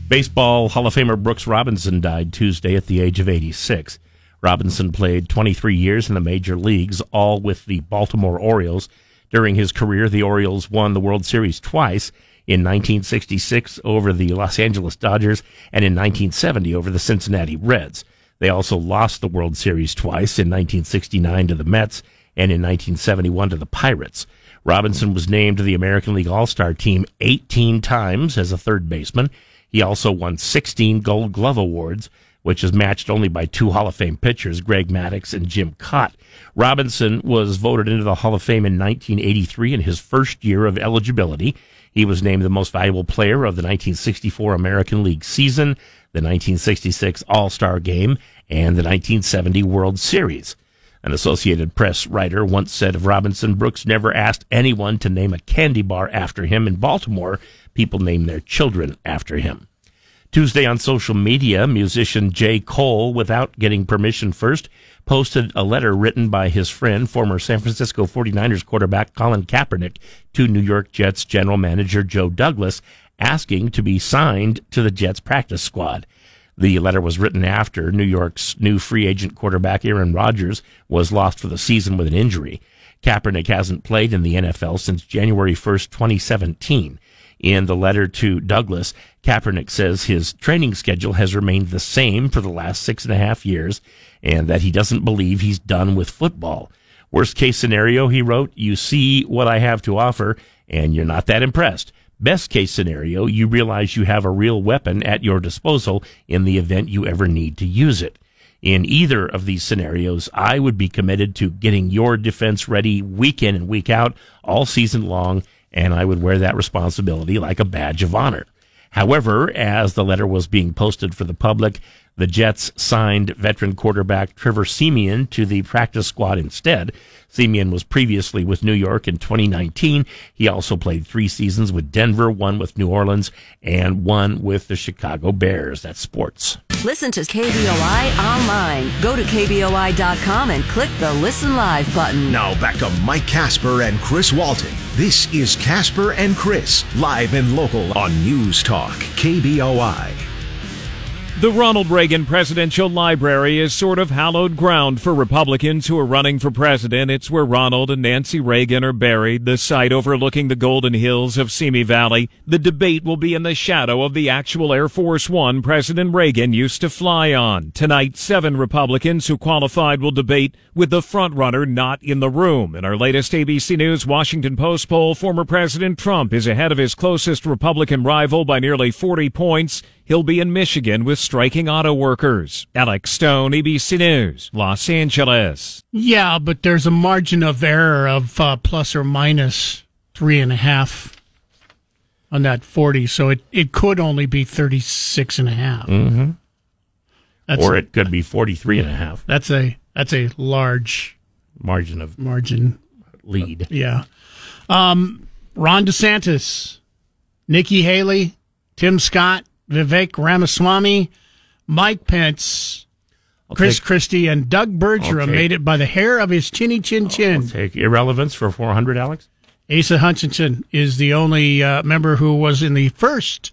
Baseball Hall of Famer Brooks Robinson died Tuesday at the age of 86. Robinson played 23 years in the major leagues, all with the Baltimore Orioles. During his career, the Orioles won the World Series twice in 1966 over the Los Angeles Dodgers and in 1970 over the Cincinnati Reds. They also lost the World Series twice in 1969 to the Mets and in 1971 to the Pirates. Robinson was named to the American League All Star team 18 times as a third baseman. He also won 16 Gold Glove Awards, which is matched only by two Hall of Fame pitchers, Greg Maddux and Jim Kaat. Robinson was voted into the Hall of Fame in 1983 in his first year of eligibility. He was named the most valuable player of the 1964 American League season, the 1966 All Star Game, and the 1970 World Series. An Associated Press writer once said of Robinson, Brooks never asked anyone to name a candy bar after him. In Baltimore, people name their children after him. Tuesday on social media, musician J. Cole, without getting permission first, posted a letter written by his friend, former San Francisco 49ers quarterback Colin Kaepernick, to New York Jets general manager Joe Douglas, asking to be signed to the Jets practice squad. The letter was written after New York's new free agent quarterback Aaron Rodgers was lost for the season with an injury. Kaepernick hasn't played in the NFL since January 1st, 2017. In the letter to Douglas, Kaepernick says his training schedule has remained the same for the last six and a half years and that he doesn't believe he's done with football. Worst case scenario, he wrote, you see what I have to offer and you're not that impressed. Best case scenario, you realize you have a real weapon at your disposal in the event you ever need to use it. In either of these scenarios, I would be committed to getting your defense ready week in and week out, all season long, and I would wear that responsibility like a badge of honor. However, as the letter was being posted for the public, the Jets signed veteran quarterback Trevor Siemian to the practice squad instead. Siemian was previously with New York in 2019. He also played three seasons with Denver, one with New Orleans, and one with the Chicago Bears. That's sports. Listen to KBOI online. Go to KBOI.com and click the Listen Live button. Now back to Mike Casper and Chris Walton. This is Casper and Chris, live and local on News Talk, KBOI. The Ronald Reagan Presidential Library is sort of hallowed ground for Republicans who are running for president. It's where Ronald and Nancy Reagan are buried, the site overlooking the golden hills of Simi Valley. The debate will be in the shadow of the actual Air Force One President Reagan used to fly on. Tonight, seven Republicans who qualified will debate with the frontrunner not in the room. In our latest ABC News Washington Post poll, former President Trump is ahead of his closest Republican rival by nearly 40 points. He'll be in Michigan with striking auto workers. Alex Stone, ABC News, Los Angeles. Yeah, but there's a margin of error of uh, plus or minus three and a half on that 40, so it, it could only be 36 and a half. Mm-hmm. That's or a- it could be 43 and a half That's a that's a large margin of margin. lead. Yeah. Um, Ron DeSantis, Nikki Haley, Tim Scott, Vivek Ramaswamy, Mike Pence, Chris take- Christie, and Doug Bergeron take- made it by the hair of his chinny chin chin. Take irrelevance for 400, Alex? Asa Hutchinson is the only uh, member who was in the first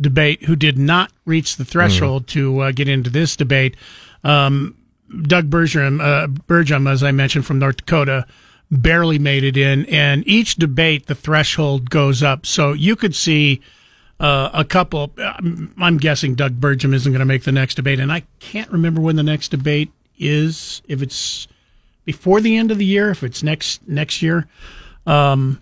debate who did not reach the threshold to uh, get into this debate. Um, Doug Bergeron, uh, Burgum, as I mentioned from North Dakota, barely made it in, and each debate the threshold goes up. So you could see uh, a couple. I'm, I'm guessing Doug Burgum isn't going to make the next debate, and I can't remember when the next debate is. If it's before the end of the year, if it's next next year. Um,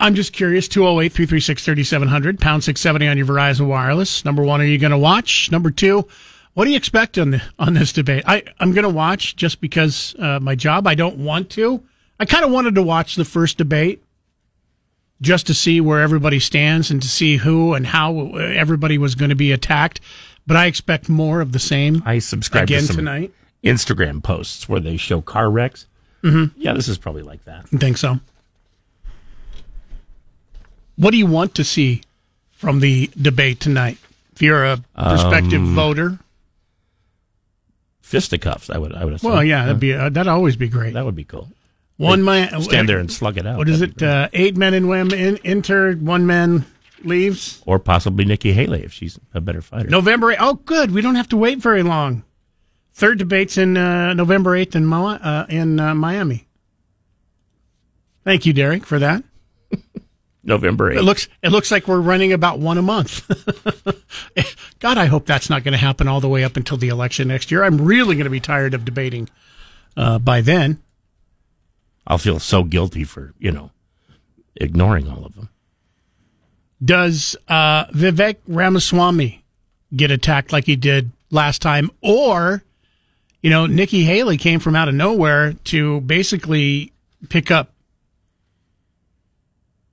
I'm just curious. 208 336 3700, pound 670 on your Verizon Wireless. Number one, are you going to watch? Number two, what do you expect on, the, on this debate? I, I'm going to watch just because uh, my job. I don't want to. I kind of wanted to watch the first debate just to see where everybody stands and to see who and how everybody was going to be attacked. But I expect more of the same. I subscribe again to some tonight. Instagram posts where they show car wrecks. Mm-hmm. Yeah, this is probably like that. I think so. What do you want to see from the debate tonight? If you're a prospective Um, voter, Fisticuffs, I would, I would assume. well, yeah, that'd be uh, that'd always be great. That would be cool. One man stand there and slug it out. What is it? Uh, eight men and women in, enter. One man leaves. Or possibly Nikki Haley if she's a better fighter. November. 8th. Oh, good. We don't have to wait very long. Third debates in uh, November eighth in Mo- uh, in uh, Miami. Thank you, Derek, for that. [laughs] November 8th. It looks it looks like we're running about one a month. [laughs] God, I hope that's not going to happen all the way up until the election next year. I'm really going to be tired of debating uh, by then. I'll feel so guilty for, you know, ignoring all of them. Does uh, Vivek Ramaswamy get attacked like he did last time, or you know, Nikki Haley came from out of nowhere to basically pick up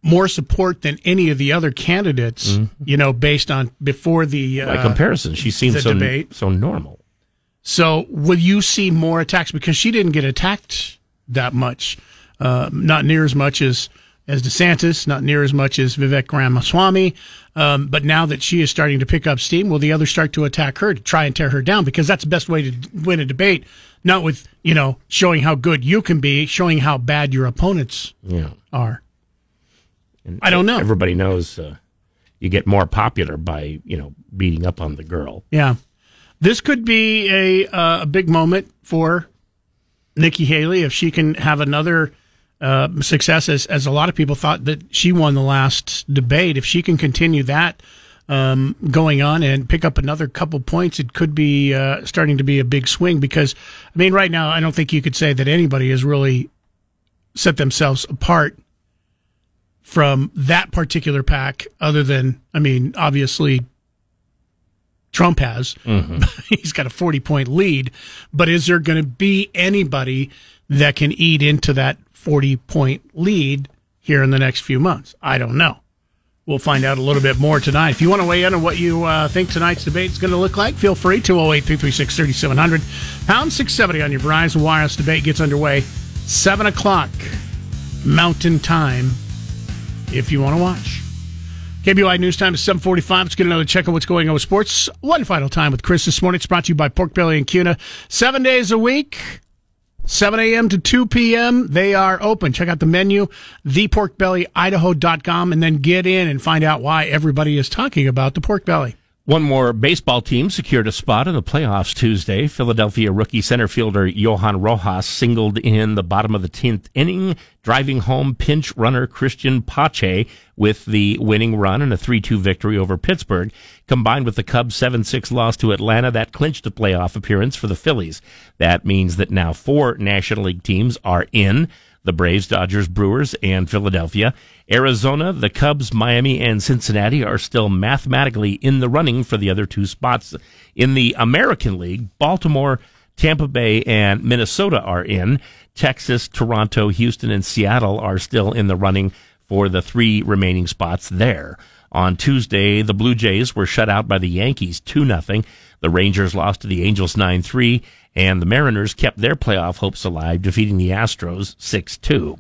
more support than any of the other candidates. You know, based on before the uh, By comparison, she seems so, debate. so normal. So will you see more attacks because she didn't get attacked that much, uh, not near as much as as DeSantis, not near as much as Vivek Ramaswamy. Um, but now that she is starting to pick up steam, will the others start to attack her to try and tear her down? Because that's the best way to win a debate, not with you know showing how good you can be, showing how bad your opponents Yeah. are. And I don't know. Everybody knows uh, you get more popular by you know beating up on the girl. Yeah, this could be a uh, a big moment for Nikki Haley if she can have another uh, success, as as a lot of people thought that she won the last debate. If she can continue that um, going on and pick up another couple points, it could be uh, starting to be a big swing. Because I mean, right now, I don't think you could say that anybody has really set themselves apart from that particular pack, other than I mean, obviously Trump has. [laughs] He's got a 40 point lead. But is there going to be anybody that can eat into that 40 point lead here in the next few months? I don't know. We'll find out a little bit more tonight. If you want to weigh in on what you uh, think tonight's debate is going to look like, feel free. 208 336 3700. Pound 670 on your Verizon Wireless debate gets underway. 7 o'clock Mountain Time if you want to watch. KBOI News Time is 745. Let's get another check on what's going on with sports. One final time with Chris this morning. It's brought to you by Pork Belly and Cuna. Seven days a week, 7 a.m. to 2 p.m. They are open. Check out the menu, theporkbellyidaho.com, and then get in and find out why everybody is talking about the pork belly. One more baseball team secured a spot in the playoffs Tuesday. Philadelphia rookie center fielder Johan Rojas singled in the bottom of the 10th inning, driving home pinch runner Cristian Pache with the winning run and a 3-2 victory over Pittsburgh. Combined with the Cubs' 7-6 loss to Atlanta, that clinched a playoff appearance for the Phillies. That means that now four National League teams are in the Braves, Dodgers, Brewers, and Philadelphia. Arizona, the Cubs, Miami, and Cincinnati are still mathematically in the running for the other two spots. In the American League, Baltimore, Tampa Bay, and Minnesota are in. Texas, Toronto, Houston, and Seattle are still in the running for the three remaining spots there. On Tuesday, the Blue Jays were shut out by the Yankees 2 0. The Rangers lost to the Angels 9 3, and the Mariners kept their playoff hopes alive, defeating the Astros 6 2.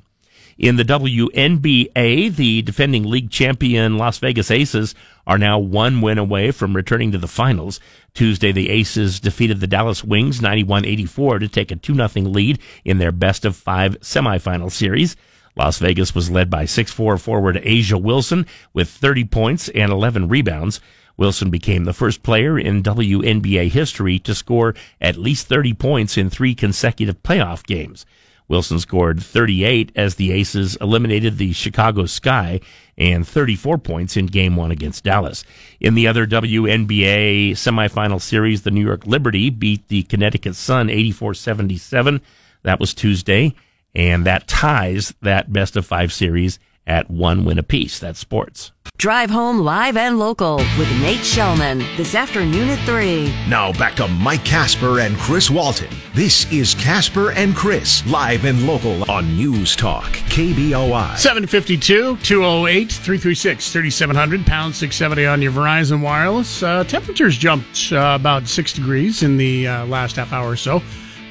In the WNBA, the defending league champion Las Vegas Aces are now one win away from returning to the finals. Tuesday, the Aces defeated the Dallas Wings 91-84 to take a 2-0 lead in their best of five semifinal series. Las Vegas was led by 6-4 forward A'ja Wilson with 30 points and 11 rebounds. Wilson became the first player in WNBA history to score at least 30 points in three consecutive playoff games. Wilson scored 38 as the Aces eliminated the Chicago Sky and 34 points in game one against Dallas. In the other WNBA semifinal series, the New York Liberty beat the Connecticut Sun 84-77. That was Tuesday, and that ties that best of five series at one win apiece. That's sports. Drive home live and local with Nate Shelman this afternoon at 3. Now back to Mike Casper and Chris Walton. This is Casper and Chris, live and local on News Talk, KBOI. 752 208 336 3700 pound 670 on your Verizon Wireless. Uh, temperatures jumped uh, about six degrees in the uh, last half hour or so.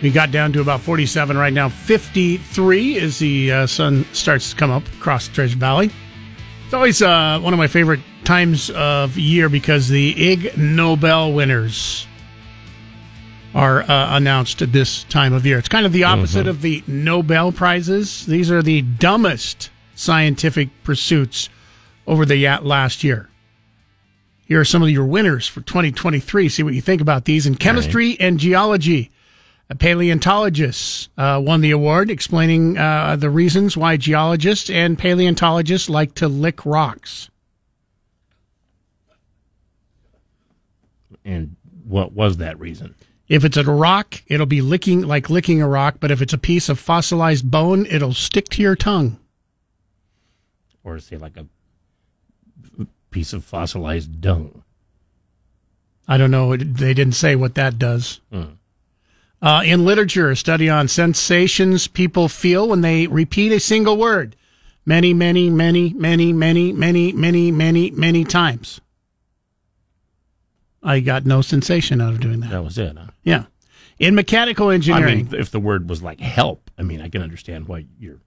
We got down to about 47 right now, 53 as the uh, sun starts to come up across the Treasure Valley. It's always uh, one of my favorite times of year because the Ig Nobel winners are uh, announced at this time of year. It's kind of the opposite Mhm. of the Nobel Prizes. These are the dumbest scientific pursuits over the last year. Here are some of your winners for 2023. See what you think about these. In chemistry and geology, a paleontologist uh, won the award, explaining uh, the reasons why geologists and paleontologists like to lick rocks. And what was that reason? If it's a rock, it'll be licking like licking a rock, but if it's a piece of fossilized bone, it'll stick to your tongue. Or say like a piece of fossilized dung. I don't know. They didn't say what that does. Hmm. Uh, in literature, a study on sensations people feel when they repeat a single word many, many, many, many, many, many, many, many, many times. I got no sensation out of doing that. That was it, huh? Yeah. In mechanical engineering, I mean, if the word was like help, I mean, I can understand why your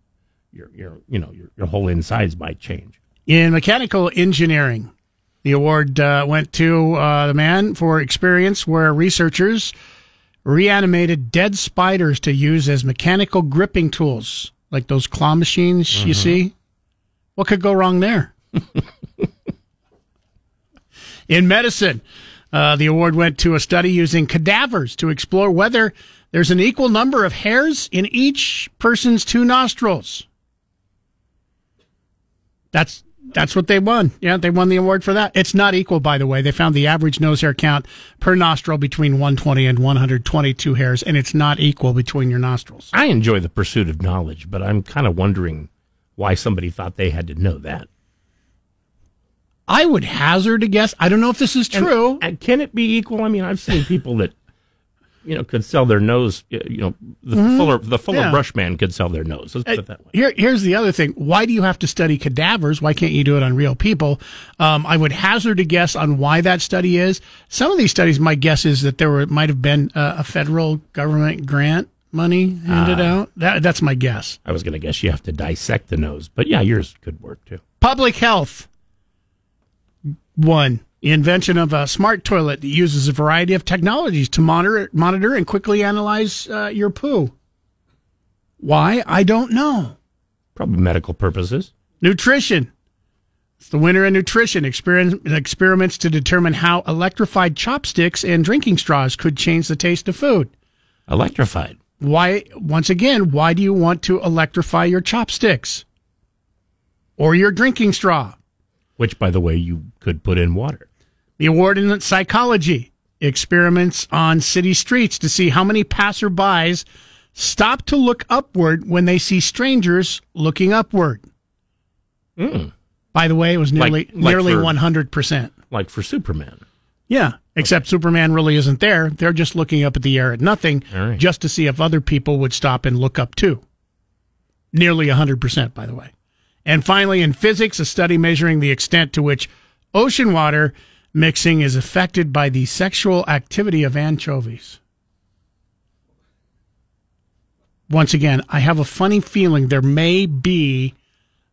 your your you know your, your whole insides might change. In mechanical engineering, the award uh, went to uh, the man for experience where researchers reanimated dead spiders to use as mechanical gripping tools, like those claw machines mm-hmm. you see. What could go wrong there? [laughs] In medicine, uh, the award went to a study using cadavers to explore whether there's an equal number of hairs in each person's two nostrils. That's that's what they won. Yeah, they won the award for that. It's not equal, by the way. They found the average nose hair count per nostril between 120 and 122 hairs, and it's not equal between your nostrils. I enjoy the pursuit of knowledge, but I'm kind of wondering why somebody thought they had to know that. I would hazard a guess. I don't know if this is true. And, and can it be equal? I mean, I've seen people that you know could sell their nose. You know, the mm-hmm. Fuller the Fuller yeah. Brush man could sell their nose. Let's put it that way. Here, here's the other thing. Why do you have to study cadavers? Why can't you do it on real people? Um, I would hazard a guess on why that study is. Some of these studies, my guess is that there were might have been a, a federal government grant money handed uh, out. That, that's my guess. I was going to guess you have to dissect the nose, but yeah, yours could work too. Public health. One, the invention of a smart toilet that uses a variety of technologies to monitor, monitor and quickly analyze uh, your poo. Why? I don't know. Probably medical purposes. Nutrition. It's the winner in nutrition experiments to determine how electrified chopsticks and drinking straws could change the taste of food. Electrified. Why, once again, why do you want to electrify your chopsticks or your drinking straw? which, by the way, you could put in water. The award in psychology experiments on city streets to see how many passerbys stop to look upward when they see strangers looking upward. Mm. By the way, it was nearly like, like nearly one hundred percent. Like for Superman. Yeah, except okay. Superman really isn't there. They're just looking up at the air at nothing, right. just to see if other people would stop and look up too. Nearly hundred percent, by the way. And finally, in physics, a study measuring the extent to which ocean water mixing is affected by the sexual activity of anchovies. Once again, I have a funny feeling there may be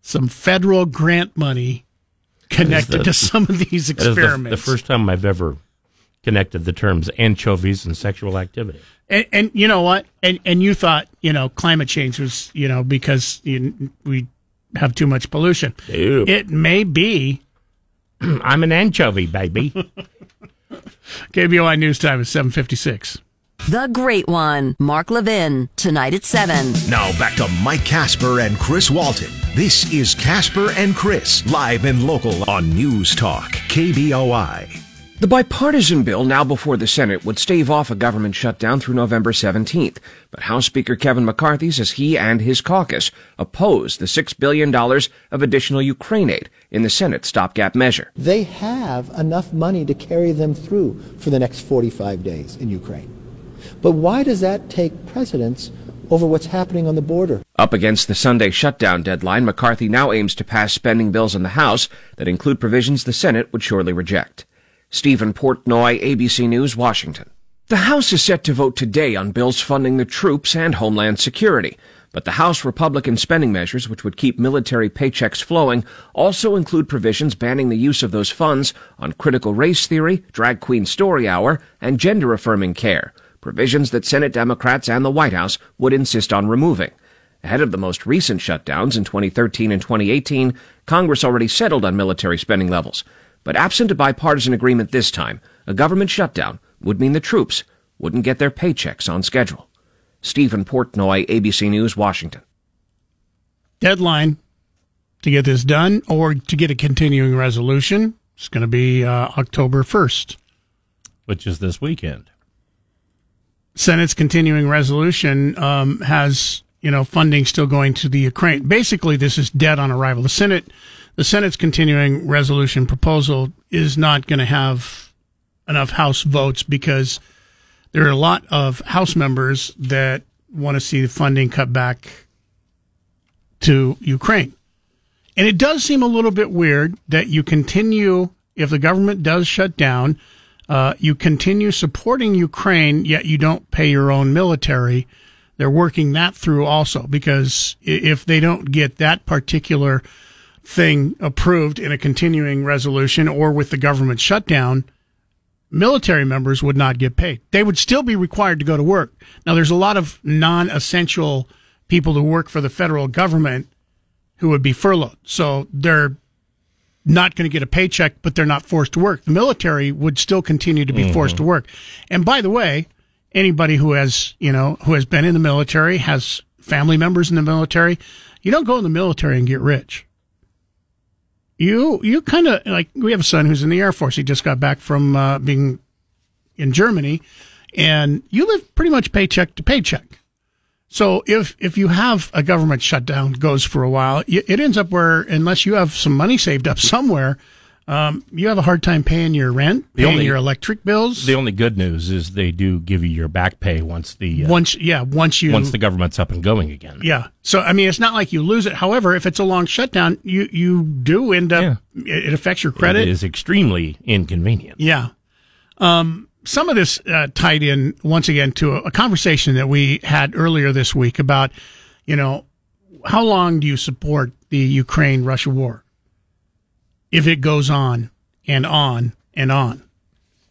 some federal grant money connected the, to some of these experiments. The, the, first time I've ever connected the terms anchovies and sexual activity. And, and, you know what? And and you thought you know climate change was you know because you, we have too much pollution. Ew. It may be. [clears throat] I'm an anchovy, baby. [laughs] KBOI News Time is 756. The Great One, Mark Levin, tonight at 7. Now back to Mike Casper and Chris Walton. This is Casper and Chris, live and local on News Talk, KBOI. The bipartisan bill now before the Senate would stave off a government shutdown through November 17th, but House Speaker Kevin McCarthy says he and his caucus oppose the $6 billion of additional Ukraine aid in the Senate stopgap measure. They have enough money to carry them through for the next 45 days in Ukraine. But why does that take precedence over what's happening on the border. Up against the Sunday shutdown deadline, McCarthy now aims to pass spending bills in the House that include provisions the Senate would surely reject. Stephen Portnoy, ABC News, Washington. The House is set to vote today on bills funding the troops and Homeland Security. But the House Republican spending measures, which would keep military paychecks flowing, also include provisions banning the use of those funds on critical race theory, drag queen story hour, and gender affirming care, provisions that Senate Democrats and the White House would insist on removing. Ahead of the most recent shutdowns in 2013 and 2018, Congress already settled on military spending levels. But absent a bipartisan agreement this time, a government shutdown would mean the troops wouldn't get their paychecks on schedule. Stephen Portnoy, ABC News, Washington. Deadline to get this done or to get a continuing resolution is going to be uh, October 1st. Which is this weekend. Senate's continuing resolution um, has, you know, funding still going to the Ukraine. Basically, this is dead on arrival. The Senate the Senate's continuing resolution proposal is not going to have enough House votes because there are a lot of House members that want to see the funding cut back to Ukraine. And it does seem a little bit weird that you continue, if the government does shut down, Uh, you continue supporting Ukraine, yet you don't pay your own military. They're working that through also because if they don't get that particular thing approved in a continuing resolution or with the government shutdown, military members would not get paid. They would still be required to go to work. Now, there's a lot of non essential people who work for the federal government who would be furloughed. So they're not going to get a paycheck, but they're not forced to work. The military would still continue to be mm-hmm. forced to work. And by the way, anybody who has, you know, who has been in the military, has family members in the military, you don't go in the military and get rich. You, you kind of like, we have a son who's in the Air Force. He just got back from uh, being in Germany and you live pretty much paycheck to paycheck. So if if you have a government shutdown goes for a while, it ends up where unless you have some money saved up somewhere, um, you have a hard time paying your rent, paying only, your electric bills. The only good news is they do give you your back pay once the uh, once yeah once you once the government's up and going again. Yeah. So I mean, it's not like you lose it. However, if it's a long shutdown, you you do end up yeah. it affects your credit. It is extremely inconvenient. Yeah. Um, some of this uh, tied in once again to a, a, conversation that we had earlier this week about, you know, how long do you support the Ukraine Russia war if it goes on and on and on?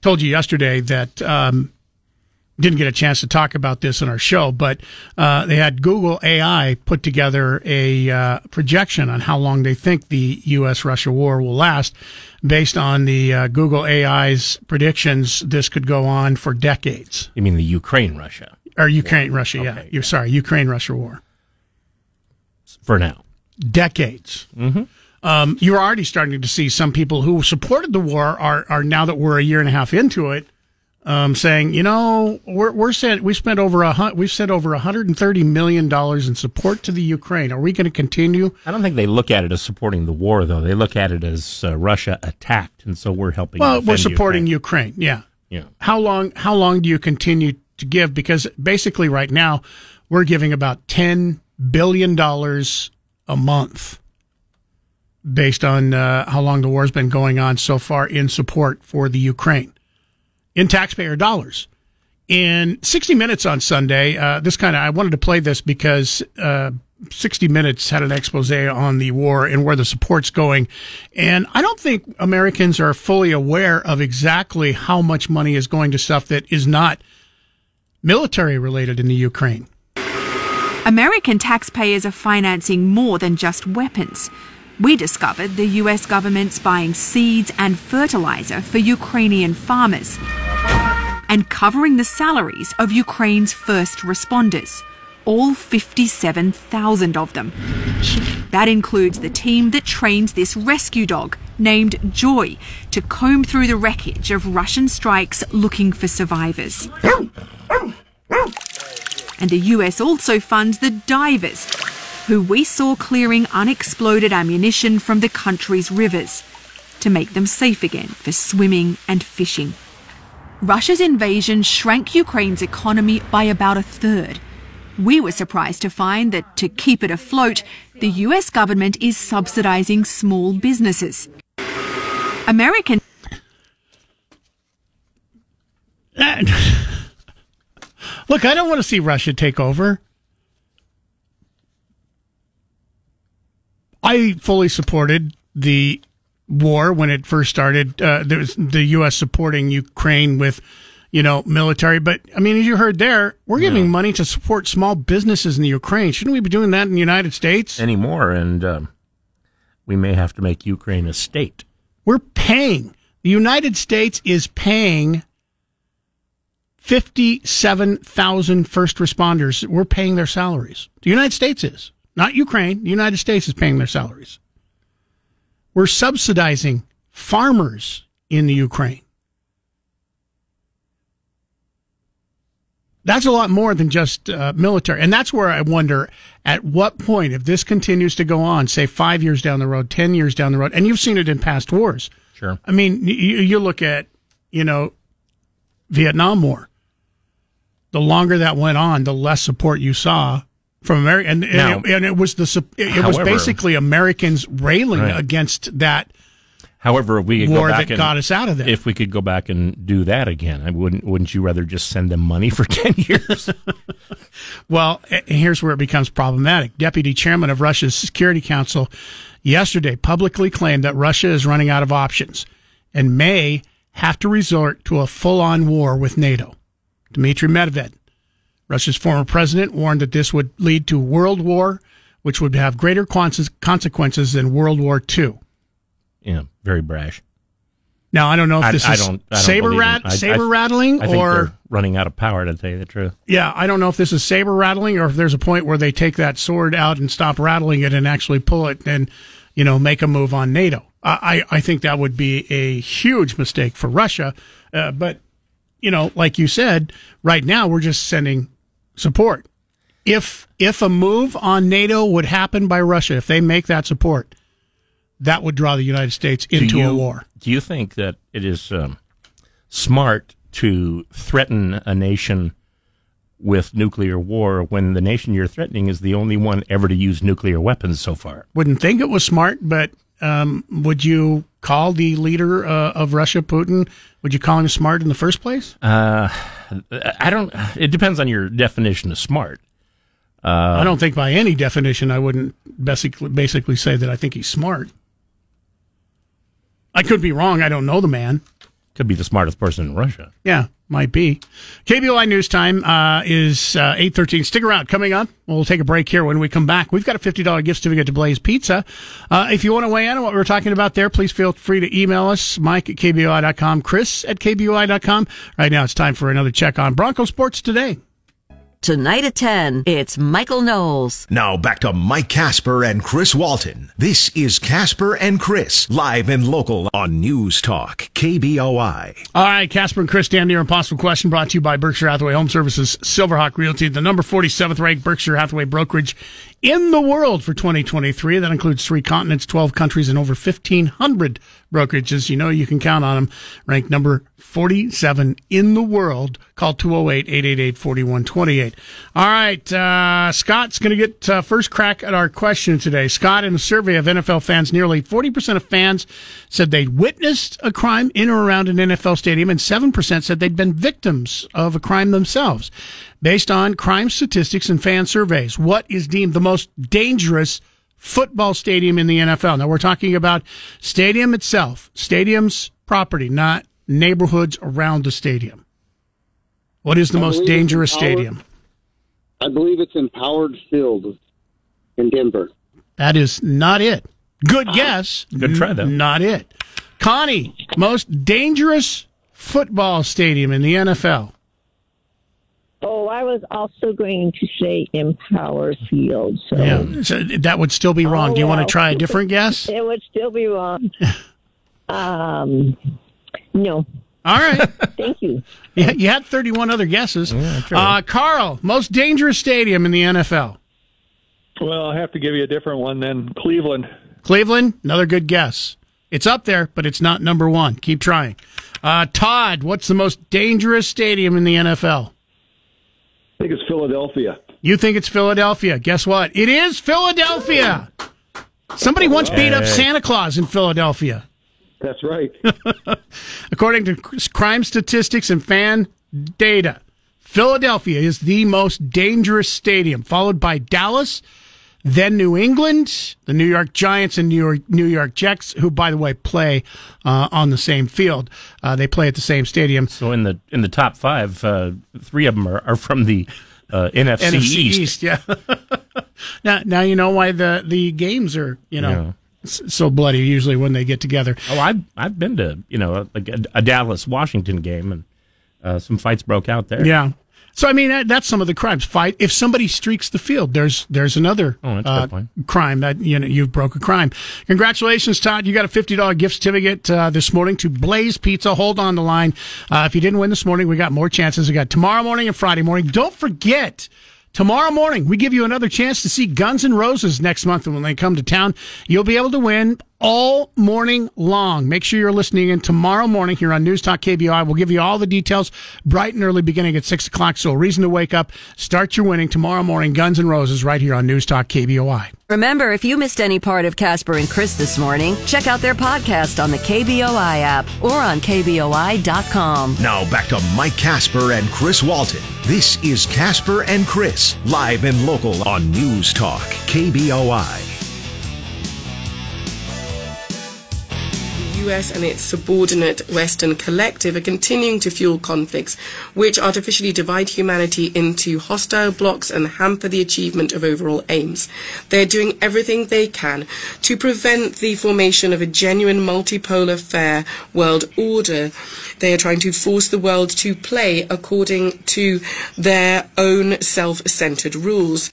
Told you yesterday that um, didn't get a chance to talk about this in our show, but uh, they had Google AI put together a uh, projection on how long they think the U.S. Russia war will last. Based on the uh, Google AI's predictions, this could go on for decades. You mean the Ukraine Russia? Or Ukraine Russia, okay, yeah. You're sorry, Ukraine Russia war. For now. Decades. Mm-hmm. Um, you're already starting to see some people who supported the war are, are now that we're a year and a half into it um, saying, you know, we're, we're sent, we spent over a we've sent over 130 million dollars in support to the Ukraine. Are we going to continue? I don't think they look at it as supporting the war, though. They look at it as uh, Russia attacked, and so we're helping. Well, we're supporting Ukraine. Ukraine. Yeah. Yeah. How long? How long do you continue to give? Because basically, right now, we're giving about 10 billion dollars a month based on uh, how long the war's been going on so far in support for the Ukraine in taxpayer dollars. In 60 Minutes on Sunday, uh, this kind of, I wanted to play this because uh, 60 Minutes had an expose on the war and where the support's going. And I don't think Americans are fully aware of exactly how much money is going to stuff that is not military related in the Ukraine. American taxpayers are financing more than just weapons. We discovered the US government's buying seeds and fertilizer for Ukrainian farmers and covering the salaries of Ukraine's first responders, all 57,000 of them. That includes the team that trains this rescue dog named Joy to comb through the wreckage of Russian strikes looking for survivors. And the US also funds the divers who we saw clearing unexploded ammunition from the country's rivers to make them safe again for swimming and fishing. Russia's invasion shrank Ukraine's economy by about a third. We were surprised to find that to keep it afloat, the US government is subsidizing small businesses. American. [laughs] Look, I don't want to see Russia take over. I fully supported the war when it first started. Uh, there was the U.S. supporting Ukraine with, you know, military. But I mean, as you heard there, we're giving money to support small businesses in the Ukraine. Shouldn't we be doing that in the United States anymore? And um, we may have to make Ukraine a state. We're paying. The United States is paying 57,000 first responders. We're paying their salaries. The United States is not Ukraine. The United States is paying their salaries. We're subsidizing farmers in the Ukraine. That's a lot more than just uh, military. And that's where I wonder at what point, if this continues to go on, say five years down the road, 10 years down the road, and you've seen it in past wars. Sure. I mean, you, you look at, you know, Vietnam War. The longer that went on, the less support you saw from America, and, now, it, and, it, was the it, however, was basically Americans railing right. against that. However, if we could war go back that and, got us out of there. If we could go back and do that again, I wouldn't. Wouldn't you rather just send them money for [laughs] ten years? [laughs] Well, eh, here's where it becomes problematic. Deputy Chairman of Russia's Security Council yesterday publicly claimed that Russia is running out of options and may have to resort to a full on war with NATO. Dmitry Medvedev, Russia's former president, warned that this would lead to world war, which would have greater consequences than World War II. Yeah, very brash. Now I don't know if this I, is don't, I don't saber rat. Saber rattling, or running out of power. To tell you the truth, Yeah, I don't know if this is saber rattling or if there's a point where they take that sword out and stop rattling it and actually pull it and, you know, make a move on NATO. I, I I think that would be a huge mistake for Russia. Uh, but, you know, like you said, right now we're just sending support. If if a move on NATO would happen by Russia, if they make that support, that would draw the United States into you- a war. Do you think that it is um, smart to threaten a nation with nuclear war when the nation you're threatening is the only one ever to use nuclear weapons so far? wouldn't think it was smart, but um, would you call the leader uh, of Russia, Putin, would you call him smart in the first place? Uh, I don't. It depends on your definition of smart. Uh, I don't think by any definition I wouldn't basically, basically say that I think he's smart. I could be wrong. I don't know the man. Could be the smartest person in Russia. Yeah, might be. KBOI News Time uh, is uh, 8.13. Stick around. Coming up, we'll take a break here. When we come back, we've got a $50 gift certificate to Blaze Pizza. Uh, if you want to weigh in on what we're talking about there, please feel free to email us, mike at kboi.com, chris at kboi.com. Right now, it's time for another check on Bronco Sports Today. Tonight at 10, it's Michael Knowles. Now back to Mike Casper and Chris Walton. This is Casper and Chris, live and local on News Talk, KBOI. All right, Casper and Chris, damn near impossible question brought to you by Berkshire Hathaway Home Services, Silverhawk Realty, the number 47th ranked Berkshire Hathaway brokerage in the world for 2023. That includes three continents, 12 countries, and over 1,500 brokerages. You know you can count on them. Ranked number 47 in the world. Call 208-888-4128. All right, uh, Scott's going to get uh, first crack at our question today. Scott, in a survey of NFL fans, nearly 40% of fans said they witnessed a crime in or around an NFL stadium, and 7% said they'd been victims of a crime themselves. Based on crime statistics and fan surveys, what is deemed the most dangerous football stadium in the NFL? Now, we're talking about stadium itself, stadium's property, not neighborhoods around the stadium. What is the I most dangerous Empowered- stadium? I believe it's Empowered Field in Denver. That is not it. Good guess. Good try, though. N- Not it. Connie, most dangerous football stadium in the NFL. Oh, I was also going to say Empower Field. So Yeah, so that would still be wrong. Oh, Do you want to try a different guess? [laughs] it would still be wrong. [laughs] um, no. All right. [laughs] Thank you. You, you had 31 other guesses. uh, Carl, most dangerous stadium in the NFL. Well, I have to give you a different one then. Cleveland. Cleveland, another good guess. It's up there, but it's not number one. Keep trying. Uh, Todd, what's the most dangerous stadium in the NFL? I think it's Philadelphia. You think it's Philadelphia. Guess what? It is Philadelphia. Somebody once beat up Santa Claus in Philadelphia. That's right. [laughs] According to crime statistics and fan data, Philadelphia is the most dangerous stadium, followed by Dallas, then New England, the New York Giants, and New York, New York Jets, who, by the way, play uh, on the same field. Uh, they play at the same stadium. So in the in the top five, uh, three of them are, are from the uh, NFC, NFC East. yeah. [laughs] now, now you know why the the games are you know Yeah. so bloody usually when they get together. Oh, I've I've been to you know like a, a Dallas Washington game and uh, some fights broke out there. Yeah. So I mean that, that's some of the crimes. Fight if somebody streaks the field. There's there's another Oh, uh, crime that you know you broke a crime. Congratulations, Todd. You got a fifty dollar gift certificate uh, this morning to Blaze Pizza. Hold on the line. Uh, if you didn't win this morning, we got more chances. We got tomorrow morning and Friday morning. Don't forget. Tomorrow morning, we give you another chance to see Guns N' Roses next month And when they come to town. You'll be able to win all morning long. Make sure you're listening in tomorrow morning here on News Talk KBOI. We'll give you all the details bright and early beginning at 6 o'clock. So a reason to wake up. Start your winning tomorrow morning. Guns and Roses right here on News Talk KBOI. Remember, if you missed any part of Casper and Chris this morning, check out their podcast on the KBOI app or on KBOI.com. Now back to Mike Casper and Chris Walton. This is Casper and Chris, live and local on News Talk KBOI. US and its subordinate Western collective are continuing to fuel conflicts which artificially divide humanity into hostile blocs and hamper the achievement of overall aims. They're doing everything they can to prevent the formation of a genuine multipolar fair world order. They are trying to force the world to play according to their own self-centered rules.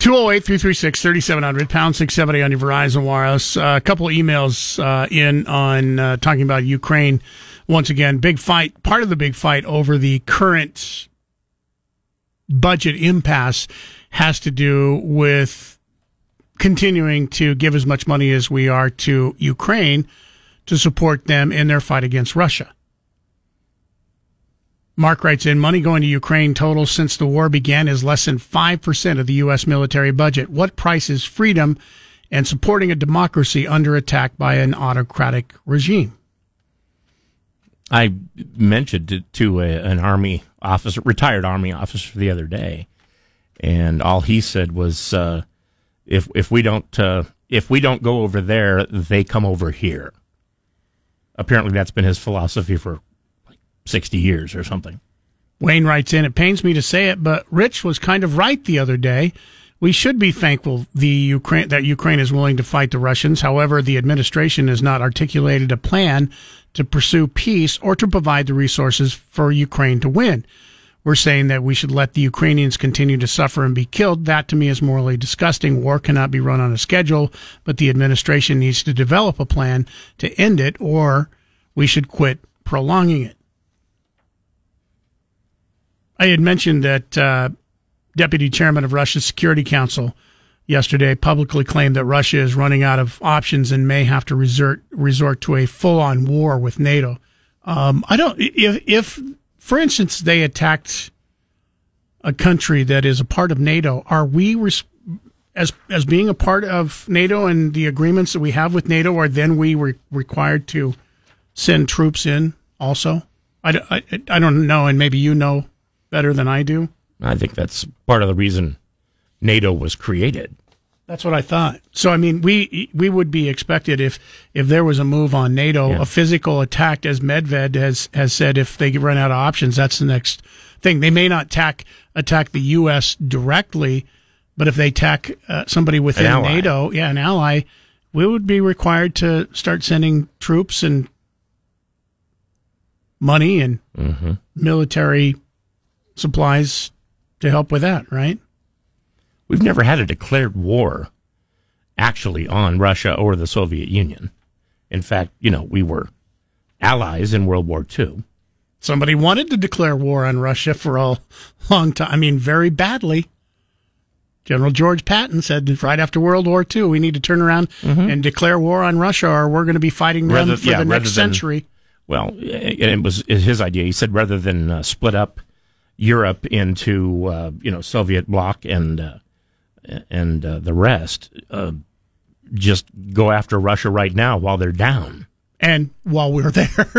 208 336 3700, pound 670 on your Verizon Wireless. Uh, a couple emails uh, in on uh, talking about Ukraine. Once again, big fight. Part of the big fight over the current budget impasse has to do with continuing to give as much money as we are to Ukraine to support them in their fight against Russia. Mark writes in money going to Ukraine total since the war began is less than 5% of the U.S. military budget. What price is freedom and supporting a democracy under attack by an autocratic regime? I mentioned it to a, an army officer, retired army officer, the other day, and all he said was, uh, "If if we don't uh, if we don't go over there, they come over here." Apparently, that's been his philosophy for sixty years or something. Wayne writes in, "It pains me to say it, but Rich was kind of right the other day." We should be thankful the Ukraine that Ukraine is willing to fight the Russians. However, the administration has not articulated a plan to pursue peace or to provide the resources for Ukraine to win. We're saying that we should let the Ukrainians continue to suffer and be killed. That to me is morally disgusting. War cannot be run on a schedule, but the administration needs to develop a plan to end it or we should quit prolonging it. I had mentioned that uh, deputy chairman of Russia's Security Council yesterday publicly claimed that Russia is running out of options and may have to resort resort to a full on war with NATO. Um, I don't if if for instance they attacked a country that is a part of NATO, are we res- as as being a part of NATO and the agreements that we have with NATO, are then we re- required to send troops in also? I, I, I don't know, and maybe you know better than I do. I think that's part of the reason NATO was created. That's what I thought. So I mean, we we would be expected if if there was a move on NATO, yeah. a physical attack, as Medvedev has has said, if they run out of options, that's the next thing. They may not attack attack the U.S. directly, but if they attack uh, somebody within NATO, yeah, an ally, we would be required to start sending troops and money and mm-hmm. military supplies to help with that, right? We've never had a declared war actually on Russia or the Soviet Union. In fact, you know, we were allies in World War II. Somebody wanted to declare war on Russia for a long time. I mean, very badly. General George Patton said right after World War II, we need to turn around mm-hmm. and declare war on Russia, or we're going to be fighting them rather, for yeah, the next than, century. Well, it was his idea. He said rather than uh, split up Europe into uh, you know Soviet bloc and uh, and uh, the rest. Uh, just go after Russia right now while they're down, and while we're there. [laughs]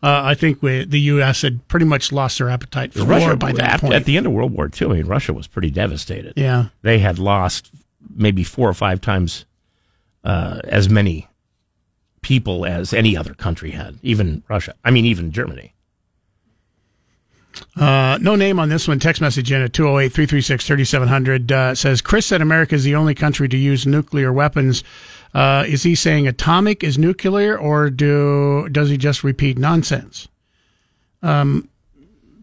Uh, I think we, the U.S. had pretty much lost their appetite for Russia, war by that at, point. At the end of World War II, I mean, Russia was pretty devastated. Yeah, they had lost maybe four or five times uh, as many people as any other country had, even Russia. I mean, even Germany. Uh, no name on this one. Text message in at 208 336 3700 uh, says Chris said America is the only country to use nuclear weapons. Uh, is he saying atomic is nuclear or do does he just repeat nonsense? Um,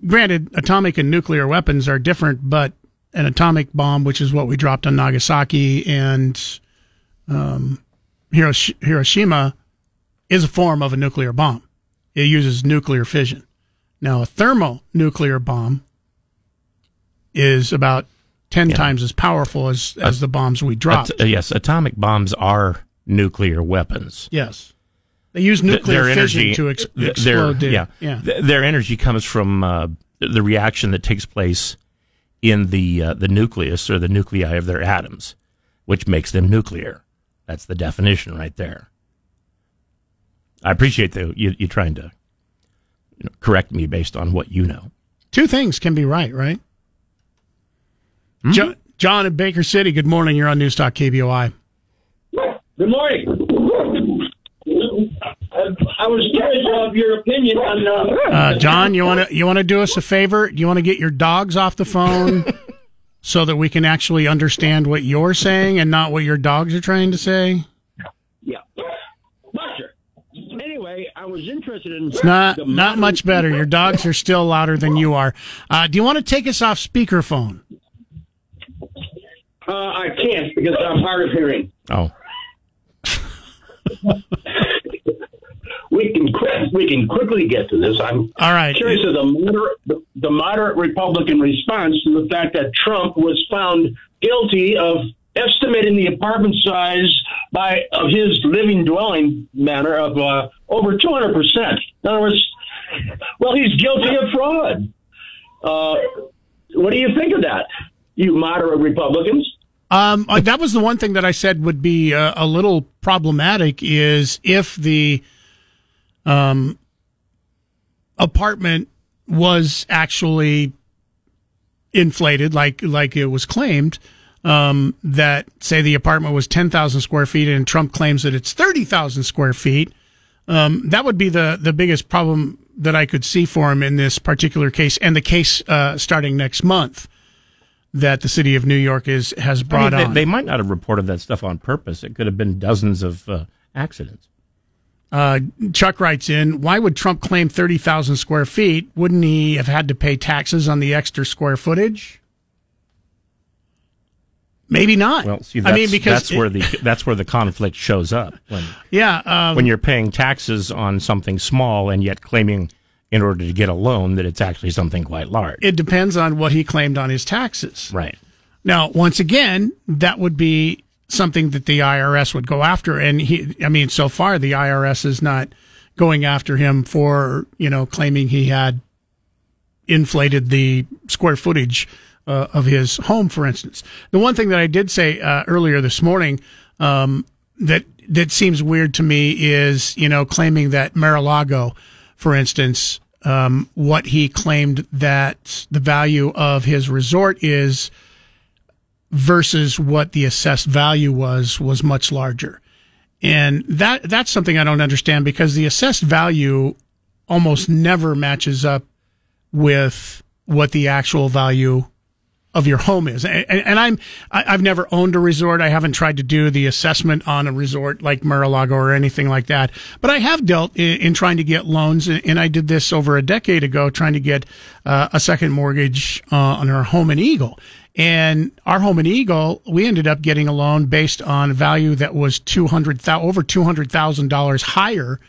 granted, atomic and nuclear weapons are different, but an atomic bomb, which is what we dropped on Nagasaki and um, Hiroshima, is a form of a nuclear bomb. It uses nuclear fission. Now, a thermonuclear bomb is about ten yeah. times as powerful as as uh, the bombs we drop. Uh, yes, atomic bombs are nuclear weapons. Yes. They use nuclear their fission energy, to ex- explode. Their, yeah, yeah. Their energy comes from uh, the reaction that takes place in the uh, the nucleus or the nuclei of their atoms, which makes them nuclear. That's the definition right there. I appreciate the, you, you trying to you know, correct me based on what you know. Two things can be right, right? Mm-hmm. Jo- John in Baker City. Good morning. You're on News Talk KBOI. Good morning. I was curious of your opinion on. Uh, uh, John, you want to you want to do us a favor? Do you want to get your dogs off the phone [laughs] so that we can actually understand what you're saying and not what your dogs are trying to say? Yeah, Buster. Anyway, I was interested in. It's not not much better. Your dogs are still louder than you are. Uh, do you want to take us off speakerphone? Uh, I can't because I'm hard of hearing. Oh. we can quick, we can quickly get to this. I'm all right. Curious of the moderate the, the moderate Republican response to the fact that Trump was found guilty of estimating the apartment size by of his living dwelling manner of uh, over 200 percent. In other words, well, he's guilty of fraud. Uh, what do you think of that, you moderate Republicans? Um, uh, that was the one thing that I said would be uh, a little problematic is if the um, apartment was actually inflated, like like it was claimed. Um, that say the apartment was ten thousand square feet, and Trump claims that it's thirty thousand square feet. Um, that would be the the biggest problem that I could see for him in this particular case, and the case uh, starting next month that the city of New York is has brought I mean, they, on. They might not have reported that stuff on purpose. It could have been dozens of uh, accidents. Uh, Chuck writes in, why would Trump claim 30,000 square feet? Wouldn't he have had to pay taxes on the extra square footage? Maybe not. Well, see, I mean, because that's it, where the that's where the conflict shows up. When, yeah, um, when you're paying taxes on something small and yet claiming in order to get a loan that it's actually something quite large. It depends on what he claimed on his taxes. Right. Now, once again, that would be something that the IRS would go after. And he, I mean, so far the IRS is not going after him for, you know, claiming he had inflated the square footage uh, of his home, for instance. The one thing that I did say uh, earlier this morning um, that that seems weird to me is, you know, claiming that Mar-a-Lago, for instance, um, what he claimed that the value of his resort is versus what the assessed value was was much larger. And that that's something I don't understand because the assessed value almost never matches up with what the actual value of your home is. And, and I'm, I've never owned a resort. I haven't tried to do the assessment on a resort like Mar-a-Lago or anything like that. But I have dealt in, in trying to get loans. And I did this over a decade ago, trying to get uh, a second mortgage uh, on our home in Eagle. And our home in Eagle, we ended up getting a loan based on a value that was 200, over $200,000 higher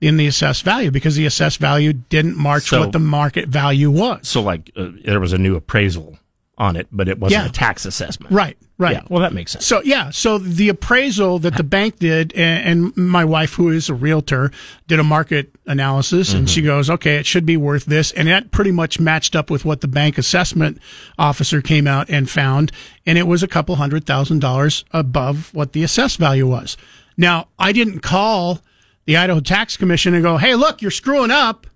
in the assessed value because the assessed value didn't match so, what the market value was. So, like, uh, there was a new appraisal on it, but it wasn't yeah. a tax assessment. Right, right. Yeah, well, that makes sense. So, yeah, so the appraisal that the bank did, and, and my wife, who is a realtor, did a market analysis, mm-hmm. and she goes, okay, it should be worth this. And that pretty much matched up with what the bank assessment officer came out and found. And it was a couple hundred thousand dollars above what the assessed value was. Now, I didn't call the Idaho Tax Commission and go, hey, look, you're screwing up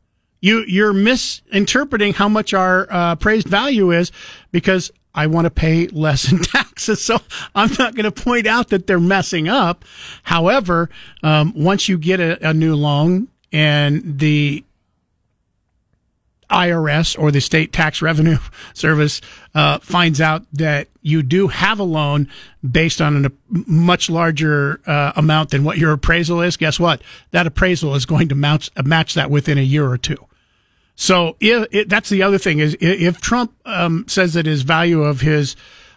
you you're misinterpreting how much our uh, appraised value is because I want to pay less in [laughs] taxes. So I'm not going to point out that they're messing up. However, um, once you get a, a new loan and the IRS or the state tax revenue [laughs] service uh, finds out that you do have a loan based on a much larger uh, amount than what your appraisal is, guess what? That appraisal is going to match, match that within a year or two. So if, that's the other thing is if Trump um, says that his value of his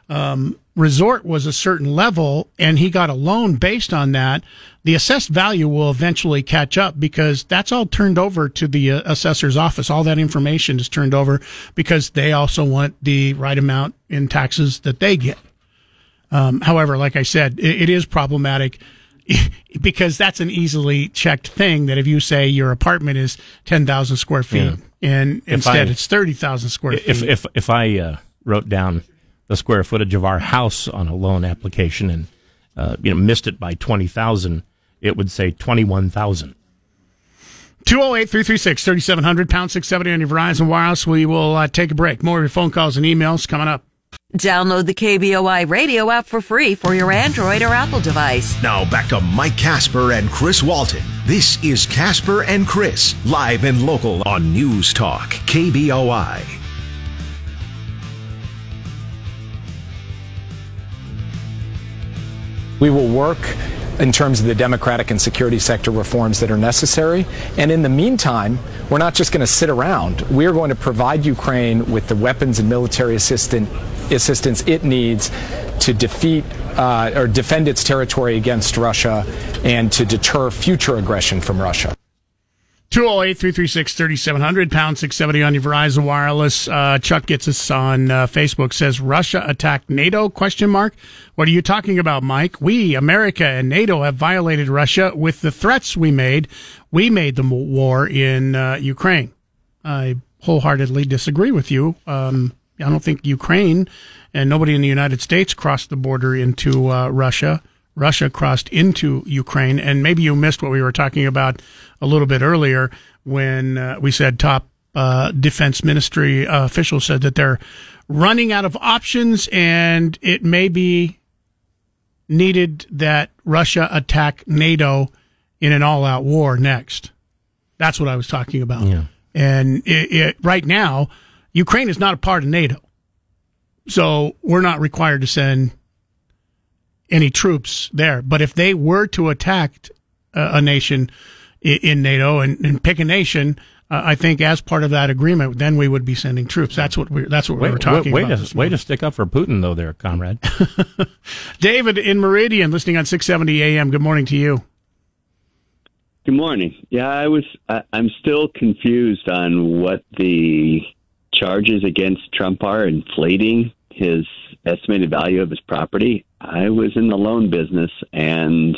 um, resort was a certain level and he got a loan based on that, the assessed value will eventually catch up because that's all turned over to the uh, assessor's office. All that information is turned over because they also want the right amount in taxes that they get. Um, however, like I said, it, it is problematic [laughs] because that's an easily checked thing that if you say your apartment is 10,000 square feet yeah. and if instead I, it's 30,000 square feet. If, if, if I uh, wrote down the square footage of our house on a loan application and uh, you know missed it by 20,000, it would say 21,000. 208 336 3700, pound 670 on your Verizon Wireless. We will uh, take a break. More of your phone calls and emails coming up. Download the KBOI radio app for free for your Android or Apple device. Now back to Mike Casper and Chris Walton. This is Casper and Chris, live and local on News Talk, KBOI. We will work in terms of the democratic and security sector reforms that are necessary. And in the meantime, we're not just going to sit around. We're going to provide Ukraine with the weapons and military assistance it needs to defeat uh, or defend its territory against Russia and to deter future aggression from Russia. 208 336 3700, pound 670 on your Verizon Wireless. Uh, Chuck gets us on uh, Facebook, says Russia attacked NATO, question mark. What are you talking about, Mike? We, America and NATO have violated Russia with the threats we made. We made the war in uh, Ukraine. I wholeheartedly disagree with you. Um, I don't think Ukraine and nobody in the United States crossed the border into uh, Russia. Russia crossed into Ukraine. And maybe you missed what we were talking about a little bit earlier when uh, we said top uh, defense ministry uh, officials said that they're running out of options and it may be needed that Russia attack NATO in an all out war next. That's what I was talking about. Yeah. And it, it, right now, Ukraine is not a part of NATO. So we're not required to send any troops there. But if they were to attack uh, a nation in NATO and, and pick a nation, uh, I think as part of that agreement, then we would be sending troops. That's what we that's what we were talking wait, about. To, way to stick up for Putin, though, there, comrade. [laughs] David in Meridian, listening on 670 AM. Good morning to you. Good morning. Yeah, I was. I, I'm still confused on what the charges against Trump are, inflating his estimated value of his property. I was in the loan business, and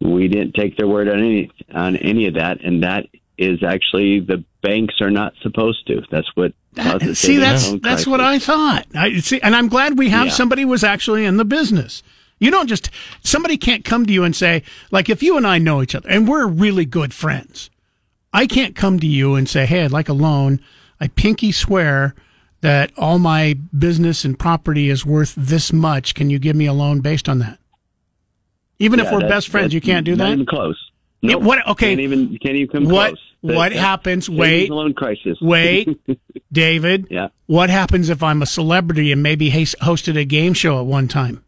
we didn't take their word on any on any of that, and that is actually the banks are not supposed to. That's what that, see. That's that's what I thought. I see, and I'm glad we have yeah. somebody who was actually in the business. You don't just somebody can't come to you and say like if you and I know each other and we're really good friends. I can't come to you and say, "Hey, I'd like a loan." I pinky swear that all my business and property is worth this much. Can you give me a loan based on that? Even yeah, if we're best friends, you can't do not that. Even close. Nope. what? Okay. Can't even can't even come what, close. What that, happens? Wait. Loan crisis. Wait, [laughs] David. Yeah. What happens if I'm a celebrity and maybe hosted a game show at one time?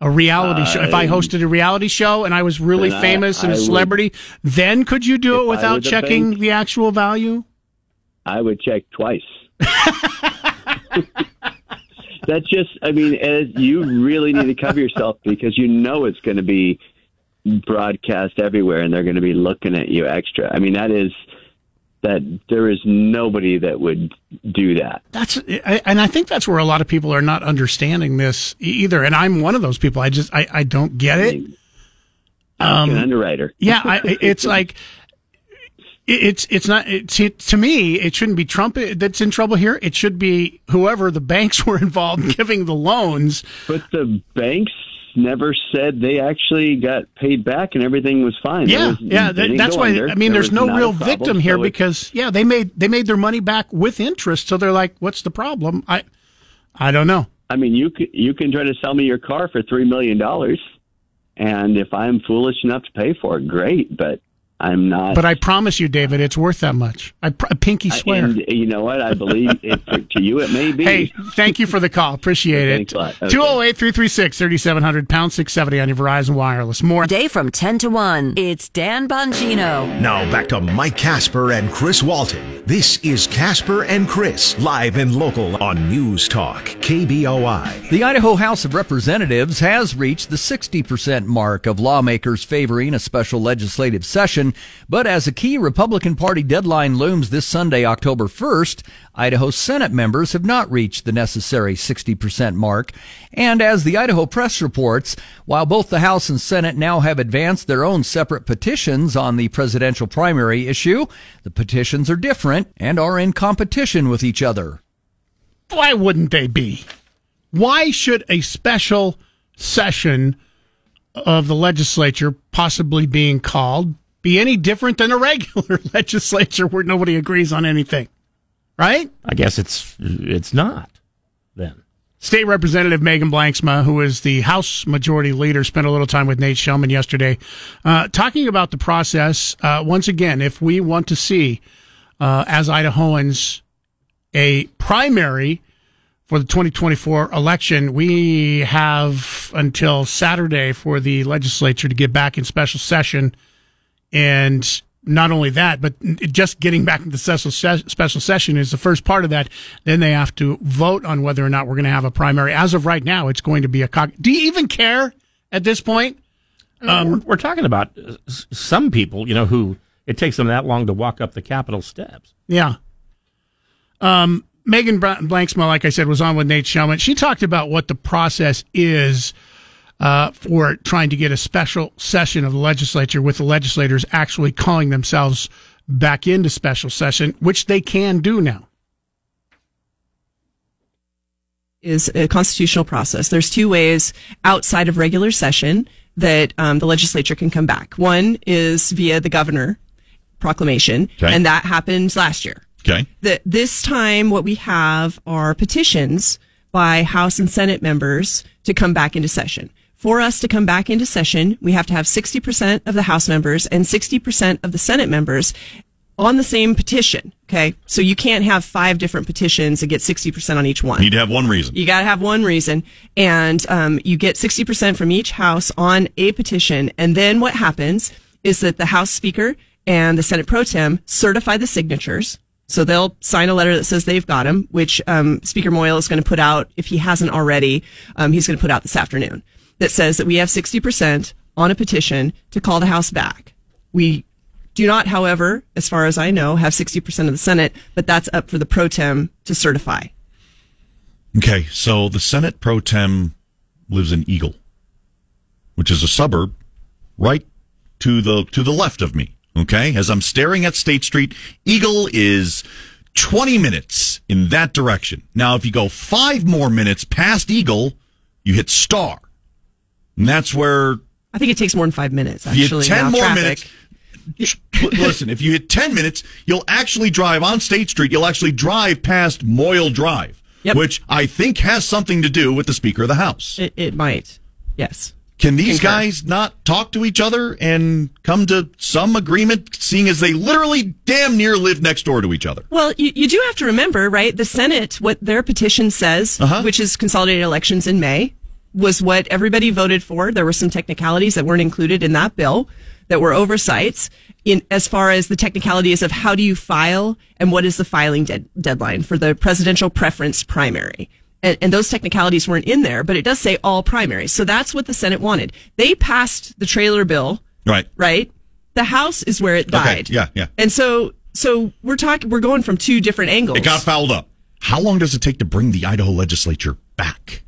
A reality uh, show. If I hosted a reality show and I was really famous I, and a celebrity, would, then could you do it without checking bank, the actual value? I would check twice. That's just, I mean, as you really need to cover yourself because you know it's going to be broadcast everywhere and they're going to be looking at you extra. I mean, that is that there is nobody that would do that. That's and I think that's where a lot of people are not understanding this either. And I'm one of those people. I just I, I don't get it. um, an underwriter. yeah, I, it's like it's it's not it, to me. It shouldn't be Trump that's in trouble here. It should be whoever the banks [laughs] were involved giving the loans. But the banks never said they actually got paid back and everything was fine. Yeah, was, yeah. that's why under. I mean, there there's no real victim here so because yeah, they made they made their money back with interest. So they're like, what's the problem? I I don't know. I mean, you can, you can try to sell me your car for three million dollars, and if I'm foolish enough to pay for it, great. But I'm not. But I promise you, David, it's worth that much. I pr- pinky swear. And you know what? I believe [laughs] it, to you it may be. Hey, thank you for the call. Appreciate it. 208 336 3700 pound 670 on your Verizon Wireless. More. Day from 10 to 1. It's Dan Bongino. Now back to Mike Casper and Chris Walton. This is Casper and Chris, live and local on News Talk, KBOI. The Idaho House of Representatives has reached the 60% mark of lawmakers favoring a special legislative session, but as a key Republican Party deadline looms this Sunday, October 1st, Idaho Senate members have not reached the necessary 60% mark. And as the Idaho Press reports, while both the House and Senate now have advanced their own separate petitions on the presidential primary issue, the petitions are different and are in competition with each other. Why wouldn't they be? Why should a special session of the legislature possibly being called be any different than a regular [laughs] legislature where nobody agrees on anything? Right? I guess it's it's not then. State Representative Megan Blanksma, who is the House Majority Leader, spent a little time with Nate Shelman yesterday, uh, talking about the process. Uh, once again, if we want to see, uh, as Idahoans, a primary for the 2024 election, we have until Saturday for the legislature to get back in special session. And not only that, but just getting back into special, special session is the first part of that. Then they have to vote on whether or not we're going to have a primary. As of right now, it's going to be a. Co- Do you even care at this point? Um, we're, we're, talking about some people, you know, who it takes them that long to walk up the Capitol steps. Yeah. Um, Megan Blanksma, like I said, was on with Nate Shelman. She talked about what the process is uh, for trying to get a special session of the legislature with the legislators actually calling themselves back into special session, which they can do now. Is a constitutional process. There's two ways outside of regular session that um, the legislature can come back. One is via the governor proclamation, okay. and that happened last year. Okay. The, this time, what we have are petitions by House and Senate members to come back into session. For us to come back into session, we have to have 60% of the House members and 60% of the Senate members on the same petition. Okay. So you can't have five different petitions and get 60% on each one. You need to have one reason. You got to have one reason. And um, you get 60% from each House on a petition. And then what happens is that the House Speaker and the Senate Pro Tem certify the signatures. So they'll sign a letter that says they've got them, which um, Speaker Moyle is going to put out if he hasn't already. Um, he's going to put out this afternoon that says that we have 60% on a petition to call the House back. We do not, however, as far as I know, have 60% of the Senate, but that's up for the pro tem to certify. Okay, so the Senate pro tem lives in Eagle, which is a suburb right to the to the left of me. Okay, as I'm staring at State Street, Eagle is 20 minutes in that direction. Now, if you go five more minutes past Eagle, you hit Star. And that's where. I think it takes more than five minutes, actually. You 10 now, more traffic. minutes. Listen, if you hit 10 minutes, you'll actually drive on State Street. You'll actually drive past Moyle Drive, yep. which I think has something to do with the Speaker of the House. It, it might. Yes. Can these Concur. guys not talk to each other and come to some agreement, seeing as they literally damn near live next door to each other? Well, you, you do have to remember, right? The Senate, what their petition says, uh-huh. which is consolidated elections in May, was what everybody voted for. There were some technicalities that weren't included in that bill that were oversights in as far as the technicalities of how do you file and what is the filing de- deadline for the presidential preference primary. And, and, those technicalities weren't in there, but it does say all primaries. So that's what the Senate wanted. They passed the trailer bill. Right. Right. The House is where it died. Okay. Yeah. Yeah. And so, so we're talking, we're going from two different angles. It got fouled up. How long does it take to bring the Idaho legislature back?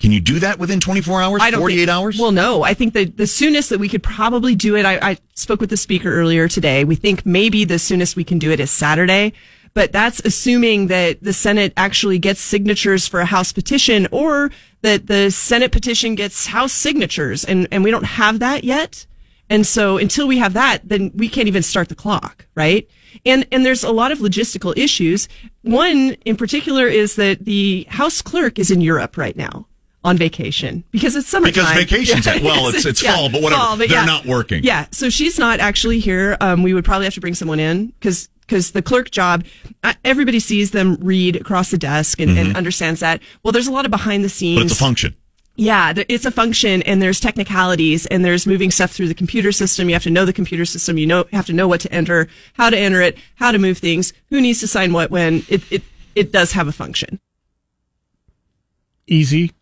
Can you do that within 24 hours, I don't 48 think, hours? Well, no. I think that the soonest that we could probably do it, I, I spoke with the speaker earlier today. We think maybe the soonest we can do it is Saturday, but that's assuming that the Senate actually gets signatures for a House petition or that the Senate petition gets House signatures. And, and we don't have that yet. And so until we have that, then we can't even start the clock, right? And, and there's a lot of logistical issues. One in particular is that the House clerk is in Europe right now on vacation because it's summertime. Because vacation's at- well, it's- it's [laughs] fall, but whatever. They're not working. Yeah, so she's not actually here. Um, we would probably have to bring someone in because because the clerk job, uh, everybody sees them read across the desk and, and Mhm. understands that. Well, there's a lot of behind the scenes. But it's a function. Yeah, it's a function and there's technicalities and there's moving stuff through the computer system. You have to know the computer system. You know, have to know what to enter, how to enter it, how to move things, who needs to sign what when. It, it, it does have a function. Easy,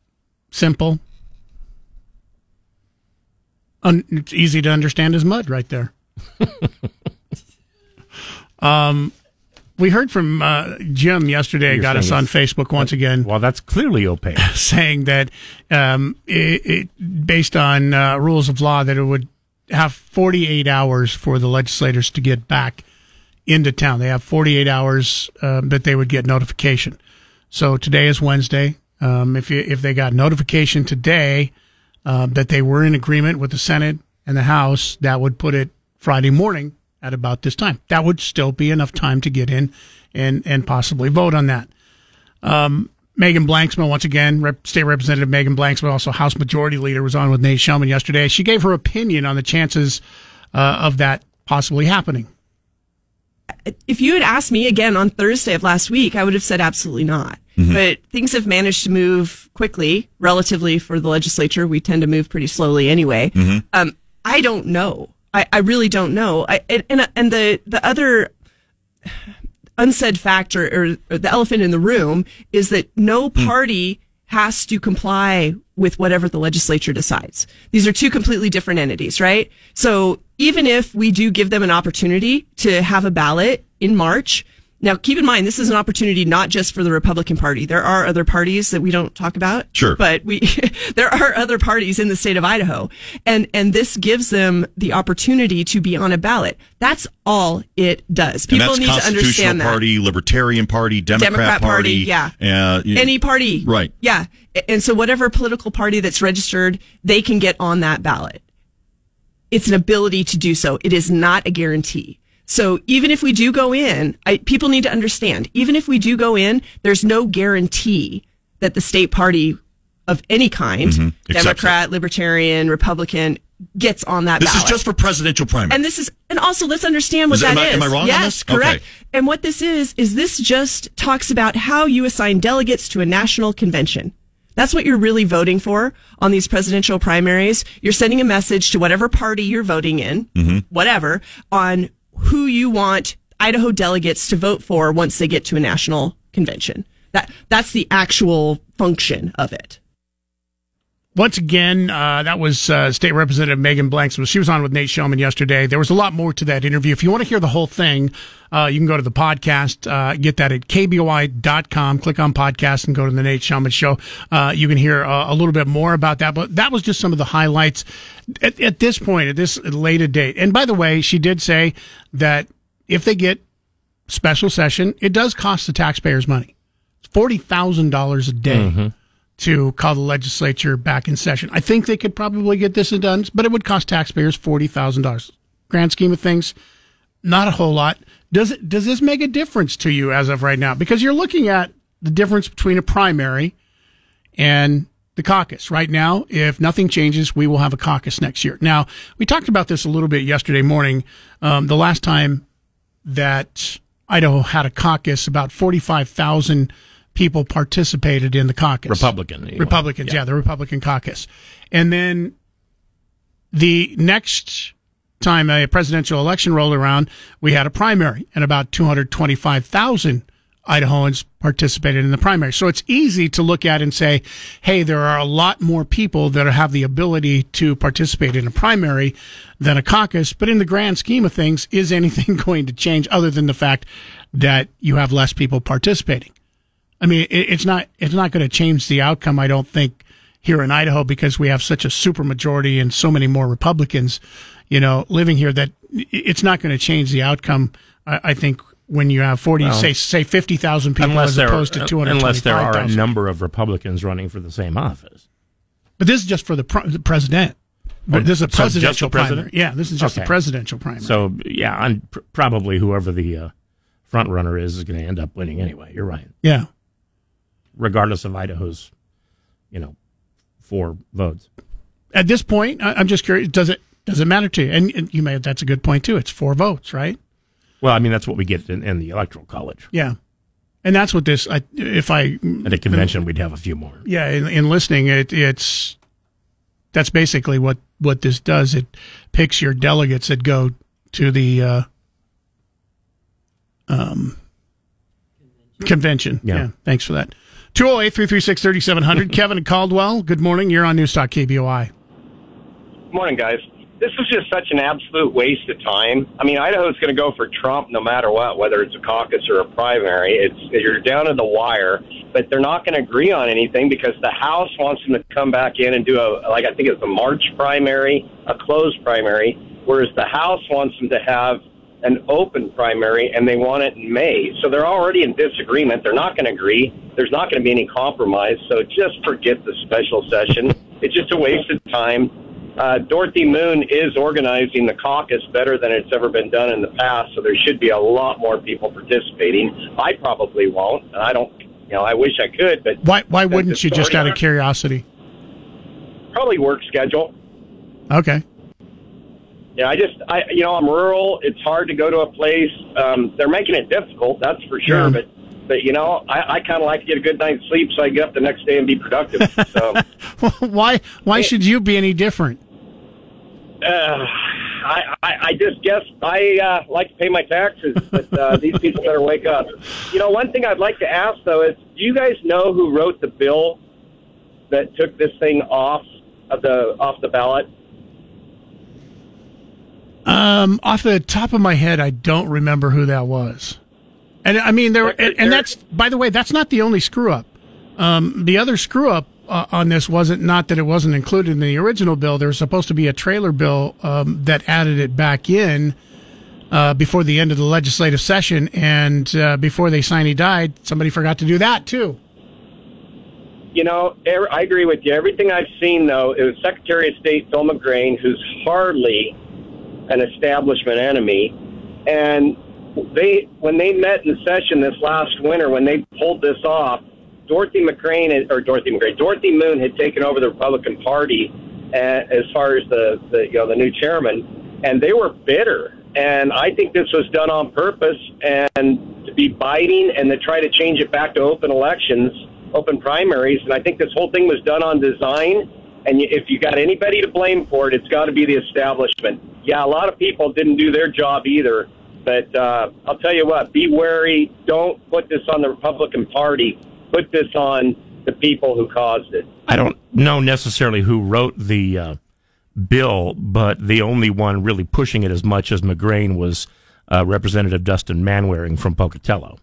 simple. Un- it's easy to understand as mud right there. [laughs] um, we heard from uh, Jim yesterday. Got us on Facebook once again. Well, that's clearly opaque. [laughs] saying that um, it, it, based on uh, rules of law, that it would have 48 hours for the legislators to get back into town. They have 48 hours um, that they would get notification. So today is Wednesday. Um, if you, if they got notification today uh, that they were in agreement with the Senate and the House, that would put it Friday morning at about this time. That would still be enough time to get in and and possibly vote on that. Um, Megan Blanksma, once again, Rep- State Representative Megan Blanksma, also House Majority Leader, was on with Nate Shelman yesterday. She gave her opinion on the chances uh, of that possibly happening. If you had asked me again on Thursday of last week, I would have said absolutely not. Mm-hmm. But things have managed to move quickly, relatively for the legislature. We tend to move pretty slowly anyway. Mm-hmm. Um, I don't know. I, I really don't know. I, and, and the the other [sighs] unsaid fact or, or, or the elephant in the room is that no party has to comply with whatever the legislature decides. These are two completely different entities, right? So even if we do give them an opportunity to have a ballot in March, now keep in mind this is an opportunity not just for the Republican Party. There are other parties that we don't talk about. Sure. But we [laughs] there are other parties in the state of Idaho. And and this gives them the opportunity to be on a ballot. That's all it does. People need to understand that. Party, Libertarian Party, Democrat, Democrat Party, yeah. Uh, you- Any party. Right. Yeah. And so whatever political party that's registered, they can get on that ballot. It's an ability to do so. It is not a guarantee. So even if we do go in, I, people need to understand, even if we do go in, there's no guarantee that the state party of any kind, Mhm. Accepts Democrat, Libertarian, Republican, gets on that This ballot. is just for presidential primary. And this is, and also let's understand what Is- that am I- is. am I wrong on yes, this? correct. Okay. And what this is, is this just talks about how you assign delegates to a national convention. That's what you're really voting for on these presidential primaries. You're sending a message to whatever party you're voting in, Mm-hmm. whatever, on who you want Idaho delegates to vote for once they get to a national convention. That, that's the actual function of it. Once again, uh, that was uh, State Representative Megan Blanksma. She was on with Nate Shelman yesterday. There was a lot more to that interview. If you want to hear the whole thing, uh, you can go to the podcast, uh, get that at kboi.com, click on podcast and go to the Nate Shelman show. Uh, you can hear uh, a little bit more about that, but that was just some of the highlights at, at this point, at this later date. And by the way, she did say that if they get special session, it does cost the taxpayers money. It's $40,000 a day Mhm. To call the legislature back in session. I think they could probably get this done, but it would cost taxpayers forty thousand dollars. Grand scheme of things, not a whole lot. Does it? Does this make a difference to you as of right now? Because you're looking at the difference between a primary and the caucus. Right now, if nothing changes, we will have a caucus next year. Now, we talked about this a little bit yesterday morning. Um, the last time that Idaho had a caucus, about forty-five thousand people participated in the caucus. Republican, anyway. Republicans, yeah. Yeah. the Republican caucus. And then the next time a presidential election rolled around, we had a primary, and about 225,000 Idahoans participated in the primary. So it's easy to look at and say, hey, there are a lot more people that have the ability to participate in a primary than a caucus. But in the grand scheme of things, is anything [laughs] going to change other than the fact that you have less people participating? I mean, it, it's not it's not going to change the outcome. I don't think here in Idaho because we have such a super majority and so many more Republicans, you know, living here that it's not going to change the outcome. I, I think when you have forty, Well, say say fifty thousand people as opposed to two hundred unless there are a number of Republicans running for the same office. But this is just for the, pre- the president. But this is a So presidential president? primary. Yeah, this is just Okay. a presidential primary. So yeah, and pr- probably whoever the uh, front runner is is going to end up winning anyway. You're right. Yeah. Regardless of Idaho's, you know, four votes. At this point, I'm just curious. Does it does it matter to you? And, you may. That's a good point too. It's four votes, right? Well, I mean, that's what we get in, in the electoral college. Yeah, and that's what this. I, if I At a convention, we'd have a few more. yeah, in, in listening, it, it's that's basically what what this does. It picks your delegates that go to the uh, um, convention. Yeah. Thanks for that. 208 336 3700. Kevin Caldwell, good morning. You're on Newstalk KBOI. Good morning, guys. This is just such an absolute waste of time. I mean, Idaho's going to go for Trump no matter what, whether it's a caucus or a primary. It's you're down to the wire, but they're not going to agree on anything because the House wants them to come back in and do a like I think it's a March primary, a closed primary, whereas the House wants them to have an open primary and they want it in May. So they're already in disagreement. They're not going to agree. There's not going to be any compromise. So just forget the special session. It's just a waste of time. Uh, Dorothy Moon is organizing the caucus better than it's ever been done in the past, so there should be a lot more people participating. I probably won't, and I don't. You know, I wish I could, but Why why wouldn't you just out of curiosity? probably work schedule. Okay. Yeah, I just, I, you know, I'm rural. It's hard to go to a place. Um, they're making it difficult, that's for sure. Yeah. But, but you know, I, I kind of like to get a good night's sleep so I get up the next day and be productive. So, [laughs] why why should you be any different? uh, I, I, I just guess I uh, like to pay my taxes, but uh, [laughs] these people better wake up. You know, one thing I'd like to ask though is, do you guys know who wrote the bill that took this thing off of the off the ballot? Um, off the top of my head, I don't remember who that was. And I mean, there, and, and that's by the way, that's not the only screw up. Um, the other screw up uh, on this wasn't not that it wasn't included in the original bill. There was supposed to be a trailer bill um, that added it back in uh, before the end of the legislative session, and uh, before they signed, he died. Somebody forgot to do that too. You know, er- I agree with you. Everything I've seen, though, it was Secretary of State Phil McGrane, who's hardly an establishment enemy, and they when they met in session this last winter, when they pulled this off, Dorothy McCrane or Dorothy McCrane, Dorothy Moon had taken over the Republican Party uh, as far as the, the you know the new chairman, and they were bitter. And I think this was done on purpose and to be biting and to try to change it back to open elections, open primaries. And I think this whole thing was done on design. And if you got anybody to blame for it, it's got to be the establishment. Yeah, a lot of people didn't do their job either. But uh, I'll tell you what, be wary. Don't put this on the Republican Party. Put this on the people who caused it. I don't know necessarily who wrote the uh, bill, but the only one really pushing it as much as McGrane was uh, Representative Dustin Manwaring from Pocatello.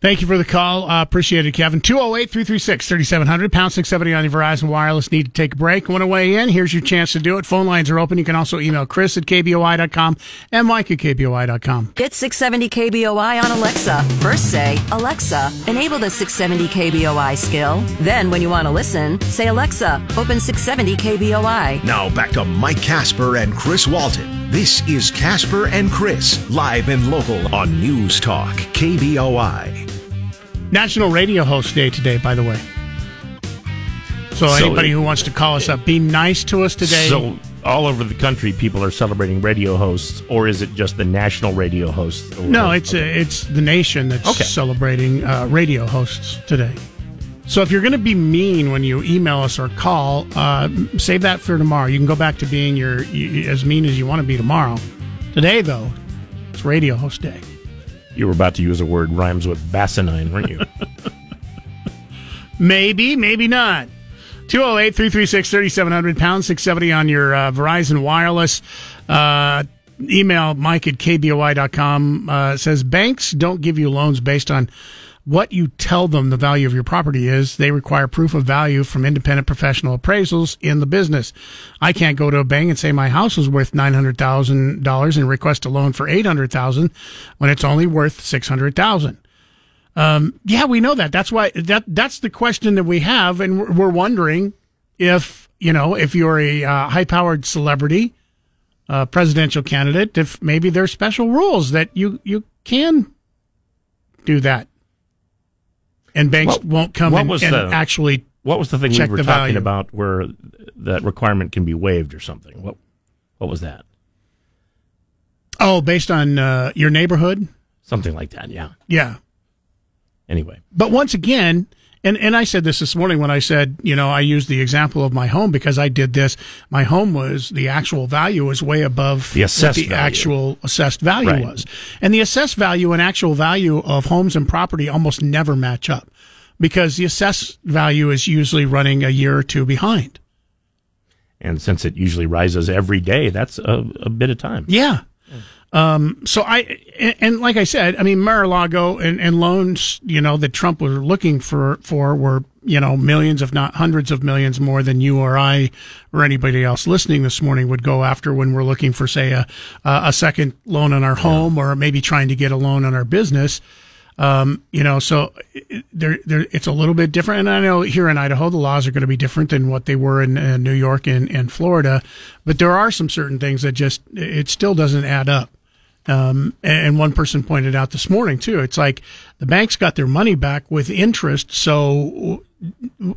Thank you for the call. Uh, appreciate it, Kevin. 208 336 3700, pound 670 on your Verizon Wireless. Need to take a break. Want to weigh in? Here's your chance to do it. Phone lines are open. You can also email Chris at KBOI.com and Mike at KBOI.com. Get 670 KBOI on Alexa. First say, Alexa, enable the 670 KBOI skill. Then, when you want to listen, say, Alexa, open 670 KBOI. Now back to Mike Casper and Chris Walton. This is Casper and Chris, live and local on News Talk, KBOI. National Radio Host Day today, by the way. So, So anybody it- who wants to call us up, be nice to us today. So all over the country, people are celebrating radio hosts, or is it just the national radio hosts? No, it's uh, it's the nation that's Okay. celebrating uh, radio hosts today. So if you're going to be mean when you email us or call, uh, save that for tomorrow. You can go back to being your as mean as you want to be tomorrow. Today, though, it's Radio Host Day. You were about to use a word rhymes with basinine, weren't you? [laughs] Maybe, maybe not. 208 336 3700 pound 670 on your uh, Verizon Wireless. Uh, email mike at kboi.com. Uh, says banks don't give you loans based on what you tell them the value of your property is. They require proof of value from independent professional appraisals in the business. I can't go to a bank and say my house is worth $900,000 and request a loan for 800000 when it's only worth 600000 um, yeah, we know that. That's why that that's the question that we have, and we're, wondering if you know if you're a uh, high-powered celebrity, uh, presidential candidate, if maybe there's special rules that you you can do that, and banks What- won't come what and, was and the- actually What was the thing check we were talking value. about where that requirement can be waived or something? What what was that? Oh, based on uh, your neighborhood? Something like that, yeah. Yeah. Anyway, But once again, and, and I said this this morning when I said, you know, I used the example of my home because I did this. My home was the actual value was way above The assessed what the value. actual assessed value Right. was. And the assessed value and actual value of homes and property almost never match up because the assessed value is usually running a year or two behind. and since it usually rises every day, that's a, a bit of time. Yeah. Um, so I, and, and like I said, I mean, Mar-a-Lago and, and loans, you know, that Trump was looking for, for were, you know, millions, if not hundreds of millions more than you or I or anybody else listening this morning would go after when we're looking for, say, a, a second loan on our home or maybe trying to get a loan on our business. Um, you know, so there, there, it's a little bit different. And I know here in Idaho, the laws are going to be different than what they were in, uh New York and, and Florida, but there are some certain things that just, it still doesn't add up. Um, and one person pointed out this morning too. It's like the banks got their money back with interest, so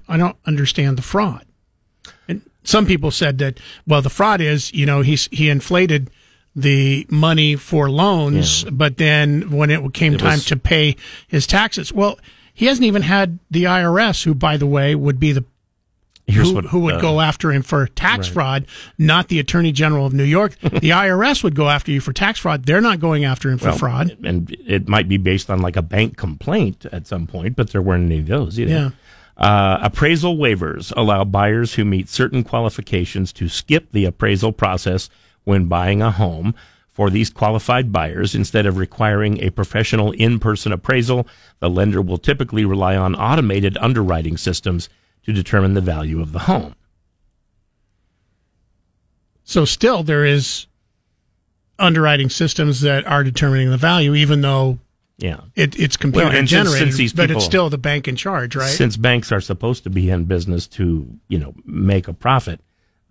I don't understand the fraud. And some people said that well, the fraud is you know he's he inflated the money for loans, but then when it came It time was- to pay his taxes, well, he hasn't even had the IRS, who by the way would be the Here's who, what, who would uh, go after him for tax right. fraud, not the Attorney General of New York. [laughs] the IRS would go after you for tax fraud. They're not going after him for well, fraud. and it might be based on like a bank complaint at some point, but there weren't any of those either. Yeah. Uh, appraisal waivers allow buyers who meet certain qualifications to skip the appraisal process when buying a home. For these qualified buyers, instead of requiring a professional in-person appraisal, the lender will typically rely on automated underwriting systems to determine the value of the home. So still there is underwriting systems that are determining the value, even though Yeah. it, it's computer Well, since- generated, since these but people- it's still the bank in charge, right? Since banks are supposed to be in business to, you know, make a profit,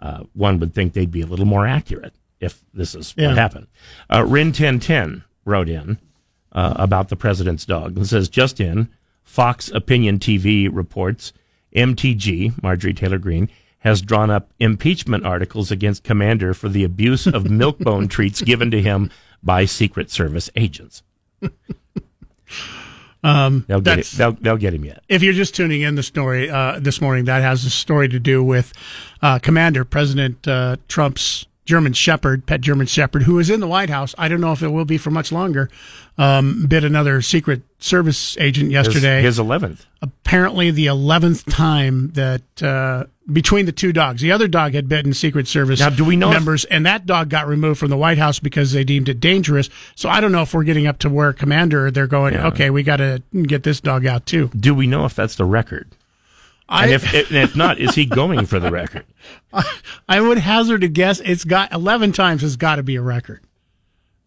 uh, one would think they'd be a little more accurate if this is Yeah. what happened. Uh, Rin 1010 wrote in uh, about the president's dog. and says, just in, Fox Opinion TV reports MTG, Marjorie Taylor Greene, has drawn up impeachment articles against Commander for the abuse of [laughs] milkbone treats given to him by Secret Service agents. Um, They'll get, it, they'll, they'll get him yet. If you're just tuning in the story uh, this morning, that has a story to do with uh, Commander President uh, Trump's German Shepherd, pet German Shepherd, who is in the White House. I don't know if it will be for much longer. Um, bit another Secret Service agent yesterday. His, 11th. apparently the 11th time that uh, between the two dogs the other dog had bitten secret service Now, do we know if- members and that dog got removed from the white house because they deemed it dangerous so i don't know if we're getting up to where commander they're going Yeah. okay we got to get this dog out too Do we know if that's the record? I- and if, and if not, is he going for the record? [laughs] i would hazard a guess it's got 11 times has got to be a record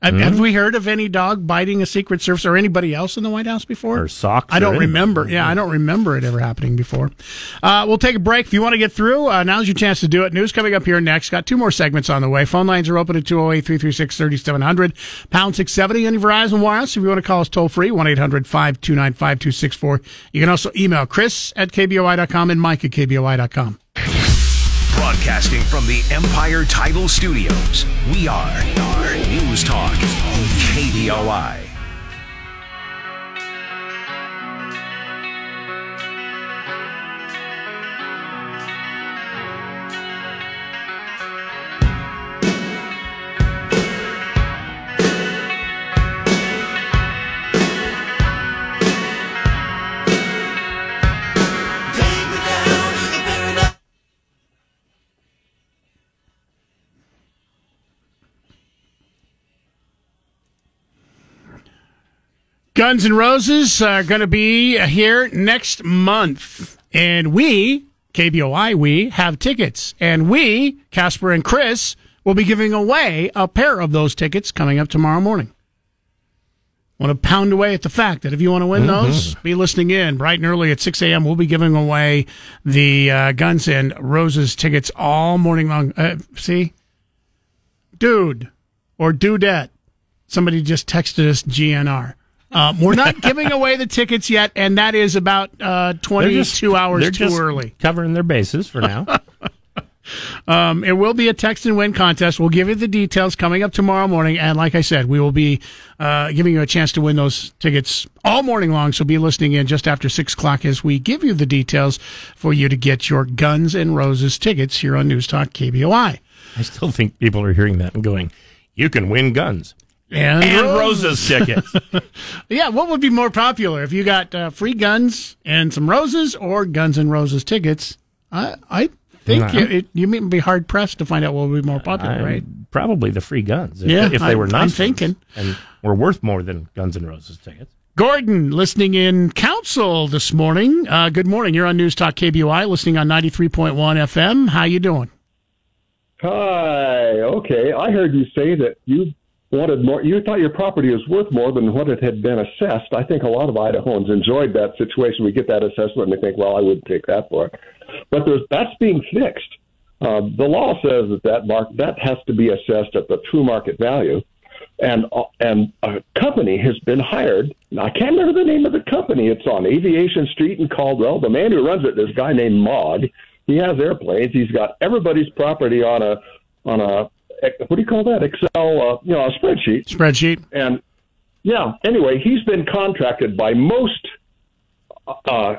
Have- Hmm? Have we heard of any dog biting a Secret Service or anybody else in the White House before? Or socks? I don't remember. Yeah, I don't remember it ever happening before. Uh, we'll take a break. If you want to get through, uh, now's your chance to do it. News coming up here next. Got two more segments on the way. Phone lines are open at 208 336 3700, pound 670 on your Verizon Wireless. If you want to call us toll free, 1 800 529 5264. You can also email Chris at KBOI.com and Mike at KBOI.com. Broadcasting from the Empire Title Studios, we are, News Talk, KBOI. Guns N' Roses are going to be here next month. And we, KBOI, we have tickets. And we, Casper and Chris, will be giving away a pair of those tickets coming up tomorrow morning. Want to pound away at the fact that if you want to win those, be listening in bright and early at 6 a.m. We'll be giving away the uh, Guns N' Roses tickets all morning long. Uh, see? Dude or dudette. Somebody just texted us GNR. Um, we're not giving away the tickets yet, and that is about uh, 22 They're just- hours too early. Covering their bases for now. [laughs] Um, it will be a text and win contest. We'll give you the details coming up tomorrow morning. And like I said, we will be uh, giving you a chance to win those tickets all morning long. So be listening in just after six o'clock as we give you the details for you to get your Guns and Roses tickets here on News Talk KBOI. I still think people are hearing that and going, "You can win guns And, roses tickets." [laughs] yeah, what would be more popular if you got uh, free guns and some roses or Guns N' Roses tickets? I I think No. you, it, you may be hard pressed to find out what would be more popular, I'm- right? Probably the free guns. If, Yeah, if they I- were not, I'm thinking. and were worth more than Guns N' Roses tickets. Gordon, listening in Council this morning. Uh, good morning. You're on News Talk KBOI, listening on 93.1 FM. How you doing? Hi. Okay. I heard you say that you wanted more. You thought your property was worth more than what it had been assessed. I think a lot of Idahoans enjoyed that situation. We get that assessment and they think, well, I wouldn't take that for it. But there's, that's being fixed. Uh, the law says that that mark that has to be assessed at the true market value. And uh, and a company has been hired. I can't remember the name of the company. It's on Aviation Street in Caldwell. The man who runs it is a guy named Maag. He has airplanes. He's got everybody's property on a on a what do you call that? Excel, uh, you know, a spreadsheet. Spreadsheet. And yeah. Anyway, he's been contracted by most uh,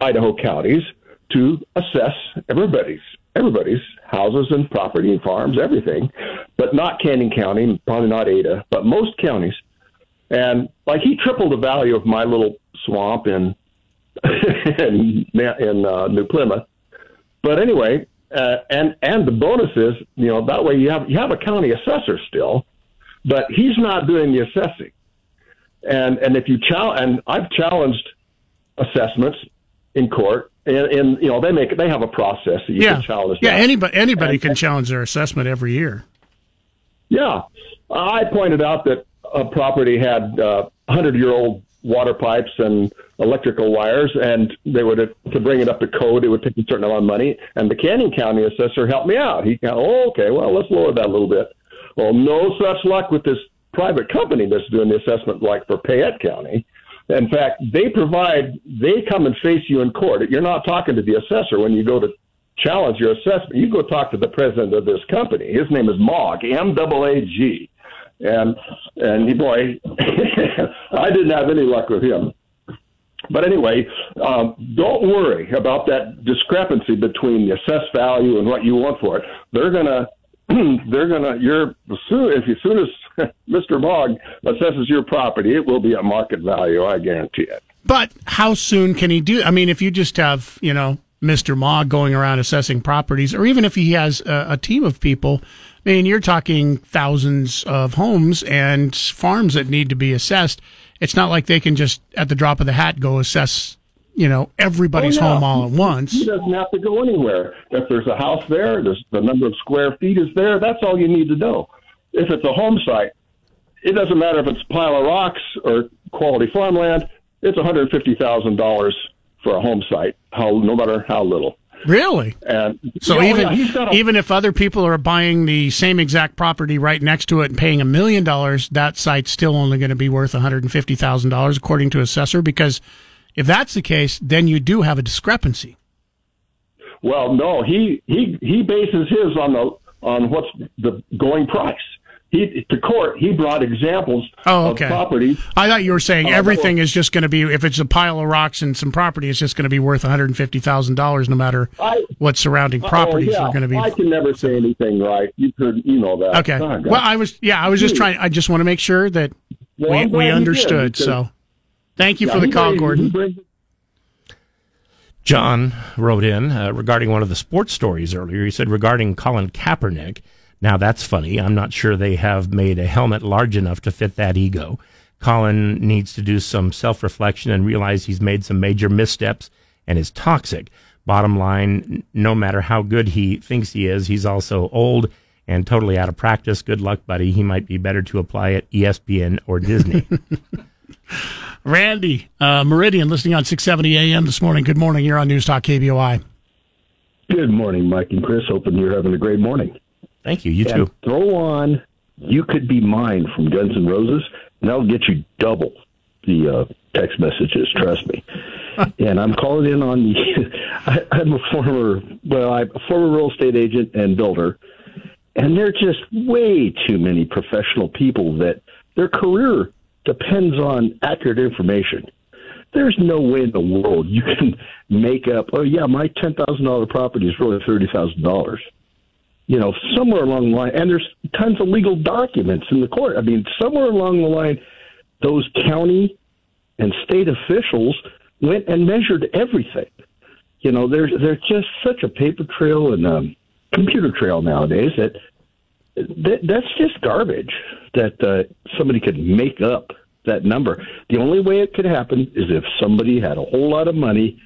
Idaho counties to assess everybody's everybody's houses and property and farms, everything, but not Canyon County, probably not Ada, but most counties. And like he tripled the value of my little swamp in [laughs] in, in uh, New Plymouth. But anyway, uh, and and the bonus is, you know, that way you have you have a county assessor still, but he's not doing the assessing. And and if you challenge, and I've challenged assessments in court, and, and you know they make they have a process that you yeah, can challenge. yeah. that. Anybody anybody And- can challenge their assessment every year. Yeah, I pointed out that a property had uh, hundred-year-old water pipes and electrical wires, and they would to bring it up to code, it would take a certain amount of money. And the Canyon County assessor helped me out. He, oh, okay, well, let's lower that a little bit. Well, no such luck with this private company that's doing the assessment, like for Payette County. In fact, they provide, they come and face you in court. You're not talking to the assessor when you go to challenge your assessment. You go talk to the president of this company. His name is Maag, M double A G. And, and boy, [laughs] I didn't have any luck with him. But anyway, um, don't worry about that discrepancy between the assessed value and what you want for it. They're gonna, [clears throat] they're gonna. You're soon if as soon as [laughs] Mr. Maag assesses your property, it will be at market value. I guarantee it. But how soon can he do? I mean, if you just have you know Mr. Maag going around assessing properties, or even if he has a, a team of people, I mean, you're talking thousands of homes and farms that need to be assessed. It's not like they can just at the drop of the hat go assess you know everybody's Oh, no. home all at once. He doesn't have to go anywhere. If there's a house there, there's the number of square feet is there. That's all you need to know. If it's a home site, it doesn't matter if it's a pile of rocks or quality farmland. It's one hundred fifty thousand dollars for a home site. How no matter how little. Really? And So Oh, even yeah, a- even if other people are buying the same exact property right next to it and paying a million dollars, that site's still only going to be worth one hundred and fifty thousand dollars according to assessor. Because if that's the case, then you do have a discrepancy. Well, no, he he he bases his on the on what's the going price. He to court he brought examples Oh, of okay. property. I thought you were saying Uh, everything is just going to be if it's a pile of rocks and some property, it's just going to be worth one hundred and fifty thousand dollars, no matter I- what surrounding properties oh, yeah, are going to be. I can never say anything right. You could you know that. Okay. Oh, Well, I was yeah, I was just trying. I just want to make sure that Well, we we you did, understood. So, thank you Yeah, for the he call, brings- Gordon. John wrote in uh, regarding one of the sports stories earlier. He said regarding Colin Kaepernick. Now that's funny. I'm not sure they have made a helmet large enough to fit that ego. Colin needs to do some self reflection and realize he's made some major missteps and is toxic. Bottom line, no matter how good he thinks he is, he's also old and totally out of practice. Good luck, buddy. He might be better to apply at ESPN or Disney. [laughs] Randy, uh, Meridian, listening on 670 AM this morning. Good morning. You're on News Talk KBOI. Good morning, Mike and Chris. Hoping you're having a great morning. Thank you. You And too. Throw on "You Could Be Mine" from Guns N' Roses, and that'll get you double the uh, text messages. Trust me. [laughs] and I'm calling in on the. [laughs] I, I'm a former, well, I'm a former real estate agent and builder, and there are just way too many professional people that their career depends on accurate information. There's no way in the world you can [laughs] make up. Oh yeah, my ten thousand dollar property is really thirty thousand dollars. You know, somewhere along the line, and there's tons of legal documents in the court. I mean, somewhere along the line, those county and state officials went and measured everything. You know, there's there's just such a paper trail and um, computer trail nowadays that, that that's just garbage. That uh, somebody could make up that number. The only way it could happen is if somebody had a whole lot of money,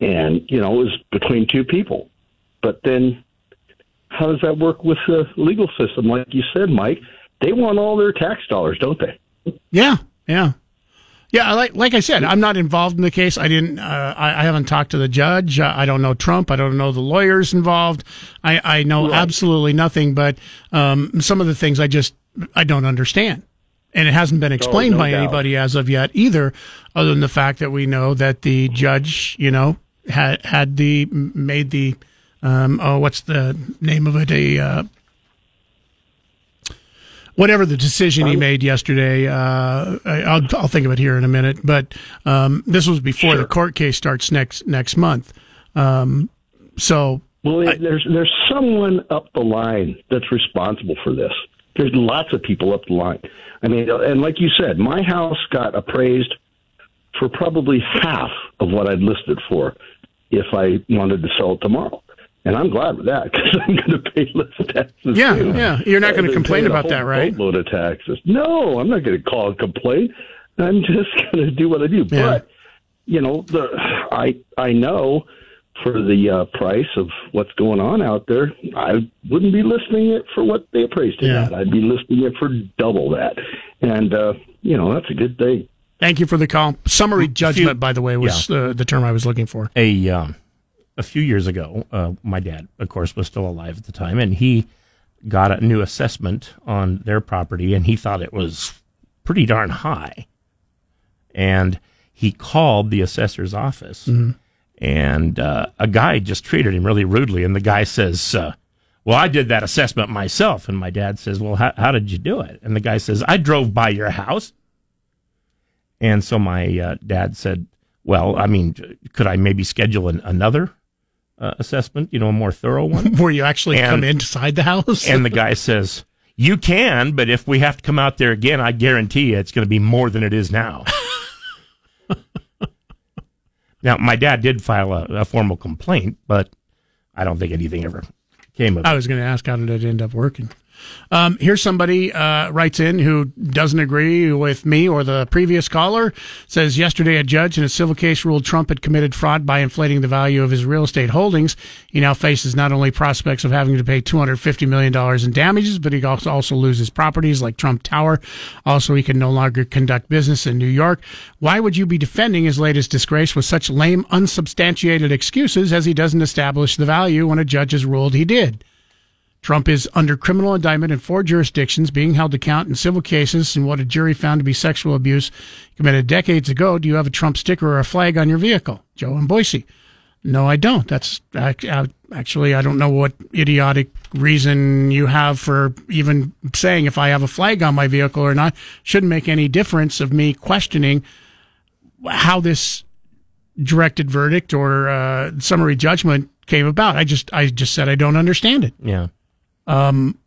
and you know, it was between two people. But then, how does that work with the legal system? Like you said, Mike, they want all their tax dollars, don't they? Yeah, yeah. Yeah, like like I said, I'm not involved in the case. I didn't. Uh, I, I, haven't talked to the judge. Uh, I don't know Trump. I don't know the lawyers involved. I, I know right. absolutely nothing. But um, some of the things I just I don't understand, and it hasn't been explained oh, no by doubt. anybody as of yet either. Other than the fact that we know that the judge, you know, had had the made the um, oh, what's the name of it? A uh, whatever the decision he made yesterday, uh, I'll, I'll think of it here in a minute. But um, this was before sure. the court case starts next next month. Um, so, well, I, there's there's someone up the line that's responsible for this. There's lots of people up the line. I mean, and like you said, my house got appraised for probably half of what I'd listed for if I wanted to sell it tomorrow. And I'm glad with that [laughs] because I'm going to pay less taxes. Yeah, too. yeah. You're not going to complain about that, right? Load of taxes. No, I'm not going to call and complain. I'm [laughs] just going to do what I do. Yeah. But you know, the I I know for the uh, price of what's going on out there, I wouldn't be listing it for what they appraised it yeah. at. I'd be listing it for double that, and uh, you know that's a good thing. Thank you for the call. Summary judgment, by the way, was yeah. uh, the term I was looking for. A um, a few years ago, uh, my dad, of course, was still alive at the time, and he got a new assessment on their property, and he thought it was pretty darn high. And he called the assessor's office, mm-hmm. and uh, a guy just treated him really rudely. And the guy says, uh, Well, I did that assessment myself. And my dad says, Well, how, how did you do it? And the guy says, I drove by your house. And so my uh, dad said, Well, I mean, could I maybe schedule an, another uh, assessment, you know, a more thorough one. [laughs] Where you actually and, come inside the house? and the guy says, You can, but if we have to come out there again, I guarantee you it's going to be more than it is now. [laughs] now, my dad did file a, a, formal complaint, but I don't think anything ever came of it. I was going to ask, how did it end up working? Um, here's somebody uh, writes in who doesn't agree with me or the previous caller. Says yesterday a judge in a civil case ruled Trump had committed fraud by inflating the value of his real estate holdings. He now faces not only prospects of having to pay 250 million dollars in damages, but he also also loses properties like Trump Tower. Also, he can no longer conduct business in New York. Why would you be defending his latest disgrace with such lame, unsubstantiated excuses as he doesn't establish the value when a judge has ruled he did? Trump is under criminal indictment in four jurisdictions, being held to account in civil cases in what a jury found to be sexual abuse committed decades ago. Do you have a Trump sticker or a flag on your vehicle? Joe in Boise. No, I don't. That's actually, I don't know what idiotic reason you have for even saying if I have a flag on my vehicle or not. Shouldn't make any difference of me questioning how this directed verdict or uh, summary judgment came about. I just, I just said I don't understand it. Yeah. Um,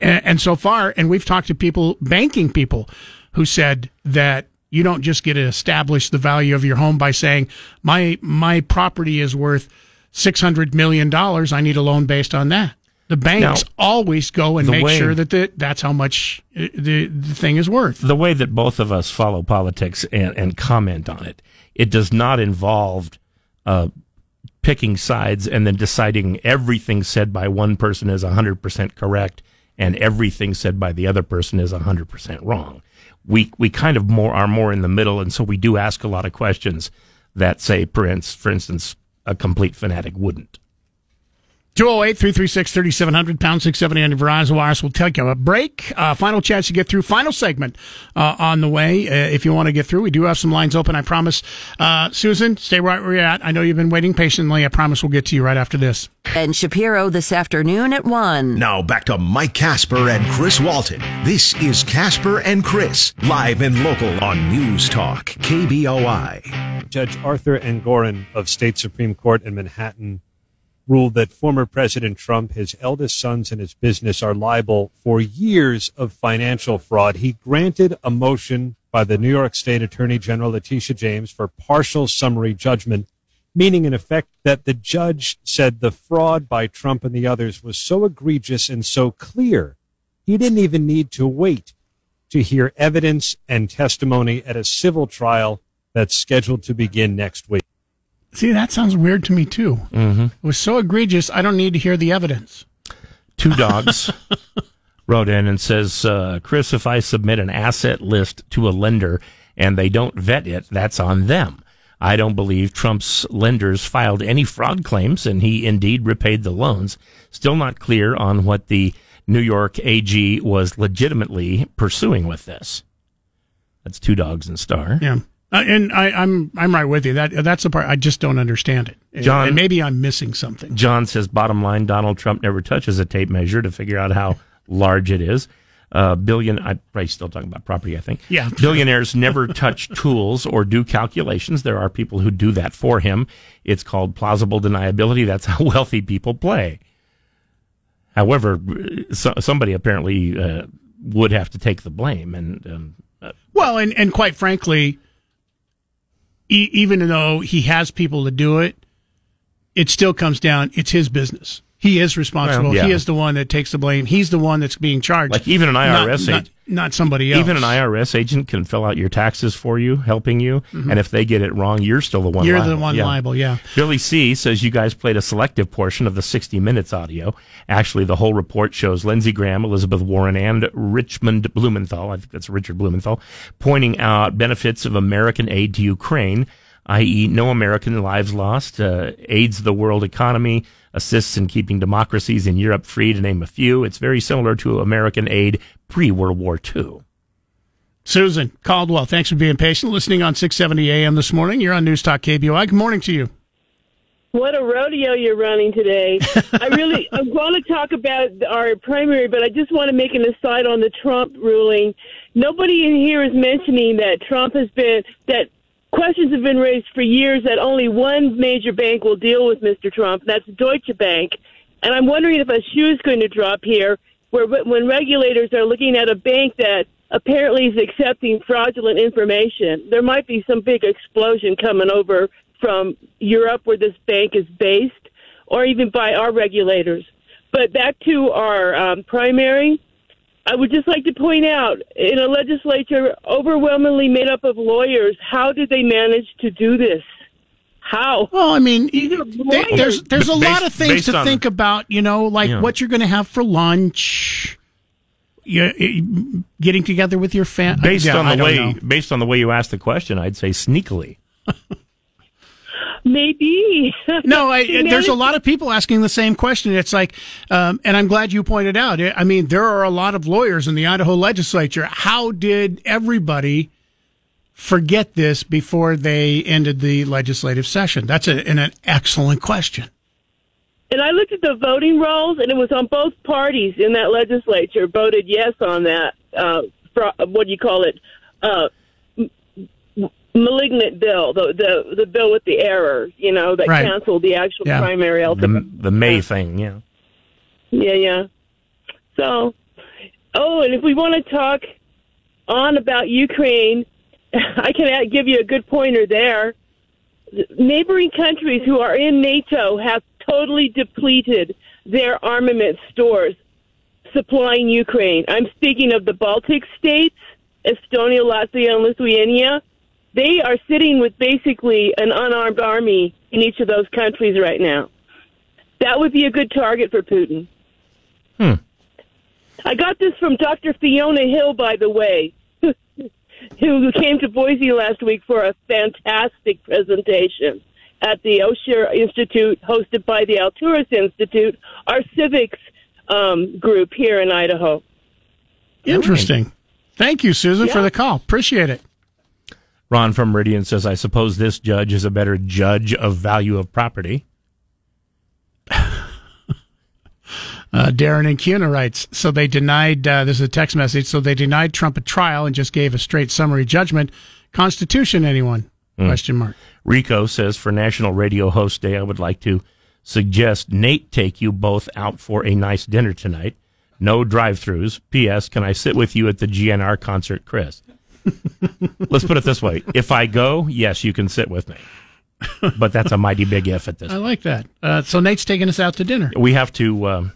and, and so far, and we've talked to people, banking people, who said that you don't just get to establish the value of your home by saying my my property is worth six hundred million dollars. I need a loan based on that. The banks now, always go and make way, sure that the, that's how much uh, the, the thing is worth. The way that both of us follow politics and, and comment on it, it does not involve uh, picking sides and then deciding everything said by one person is 100% correct and everything said by the other person is 100% wrong. We, we kind of more are more in the middle. And so we do ask a lot of questions that say, for instance, a complete fanatic wouldn't. 208 336 3700, pound 670 on your Verizon Wireless. We'll take a break. Uh, final chance to get through. Final segment uh, on the way. Uh, if you want to get through, we do have some lines open, I promise. Uh, Susan, stay right where you're at. I know you've been waiting patiently. I promise we'll get to you right after this. And Shapiro this afternoon at 1. Now back to Mike Casper and Chris Walton. This is Casper and Chris, live and local on News Talk, KBOI. Judge Arthur Engoron of State Supreme Court in Manhattan ruled that former President Trump, his eldest sons, and his business are liable for years of financial fraud. He granted a motion by the New York State Attorney General Letitia James for partial summary judgment, meaning in effect that the judge said the fraud by Trump and the others was so egregious and so clear, he didn't even need to wait to hear evidence and testimony at a civil trial that's scheduled to begin next week. See, that sounds weird to me, too. Mm-hmm. It was so egregious, I don't need to hear the evidence. Two dogs [laughs] wrote in and says, uh, Chris, if I submit an asset list to a lender and they don't vet it, that's on them. I don't believe Trump's lenders filed any fraud claims and he indeed repaid the loans. Still not clear on what the New York AG was legitimately pursuing with this. That's two dogs and star. Yeah. Uh, and I, I'm I'm right with you. That that's the part I just don't understand it. John- and maybe I'm missing something. John says, bottom line, Donald Trump never touches a tape measure to figure out how large it is. Uh, billion, I'm probably still talking about property, I think. Yeah. [laughs] Billionaires never touch tools or do calculations. There are people who do that for him. It's called plausible deniability. That's how [laughs] wealthy people play. However, so, somebody apparently uh, would have to take the blame. And um, uh, Well, and and quite frankly, e- even though he has people to do it, it still comes down. It's his business. He is responsible. Well, yeah. He is the one that takes the blame. He's the one that's being charged. Like even an IRS not, agent- not somebody else. even an IRS agent can fill out your taxes for you, helping you. Mhm. And if they get it wrong, you're still the one. You're liable. the one liable. Yeah. Billy C says you guys played a selective portion of the 60 Minutes audio. Actually, the whole report shows Lindsey Graham, Elizabeth Warren, and Richmond Blumenthal, I think that's Richard Blumenthal, pointing out benefits of American aid to Ukraine, i.e., no American lives lost, uh, aids the world economy, assists in keeping democracies in Europe free, to name a few. It's very similar to American aid pre World War II. Susan Caldwell, thanks for being patient. Listening on 670 AM this morning. You're on News Talk KBOI. Good morning to you. What a rodeo you're running today. [laughs] I really I want to talk about our primary, but I just want to make an aside on the Trump ruling. Nobody in here is mentioning that Trump has been that questions have been raised for years that only one major bank will deal with Mr. Trump, that's Deutsche Bank. And I'm wondering if a shoe is going to drop here, where when regulators are looking at a bank that apparently is accepting fraudulent information, there might be some big explosion coming over from Europe, where this bank is based, or even by our regulators. But back to our um, primary. I would just like to point out in a legislature overwhelmingly made up of lawyers, how did they manage to do this? How? Well, I mean, These are There- lawyers. there's there's a Based- lot of things to on- think about. You know, like Yeah. what you're going to have for lunch. You, getting together with your family. Based on the way, know. based on the way you asked the question, I'd say sneakily. [laughs] Maybe. [laughs] No, I, there's a lot of people asking the same question. It's like, um, and I'm glad you pointed out. I mean, there are a lot of lawyers in the Idaho legislature. How did everybody forget this before they ended the legislative session? That's a, an, an excellent question. And I looked at the voting rolls, and it was on both parties in that legislature voted yes on that. Uh, what do you call it? Uh, malignant bill, the the the bill with the error, you know, that Right. canceled the actual Yeah. primary. The, ultimate. the May thing, yeah. Yeah, yeah. So, oh, and if we want to talk on about Ukraine, [laughs] I can give you a good pointer there. Neighboring countries who are in NATO have totally depleted their armament stores supplying Ukraine. I'm speaking of the Baltic states, Estonia, Latvia, and Lithuania. They are sitting with basically an unarmed army in each of those countries right now. That would be a good target for Putin. Hmm. I got this from Dr. Fiona Hill, by the way, [laughs] who came to Boise last week for a fantastic presentation. at the Osher Institute, hosted by the Alturas Institute, our civics um, group here in Idaho. Interesting. Thank you, Susan, for the call. Appreciate it. Ron from Meridian says, I suppose this judge is a better judge of value of property. [laughs] Uh, Darren and Kuna writes, so they denied, uh, this is a text message, so they denied Trump a trial and just gave a straight summary judgment. Constitution, anyone? Hmm. Question mark. Rico says, for National Radio Host Day, I would like to suggest Nate take you both out for a nice dinner tonight. No drive throughs. P.S. Can I sit with you at the GNR concert, Chris? Let's put it this way. If I go, yes, you can sit with me. But that's a mighty big if at this I like that. Uh, so Nate's taking us out to dinner. We have to um,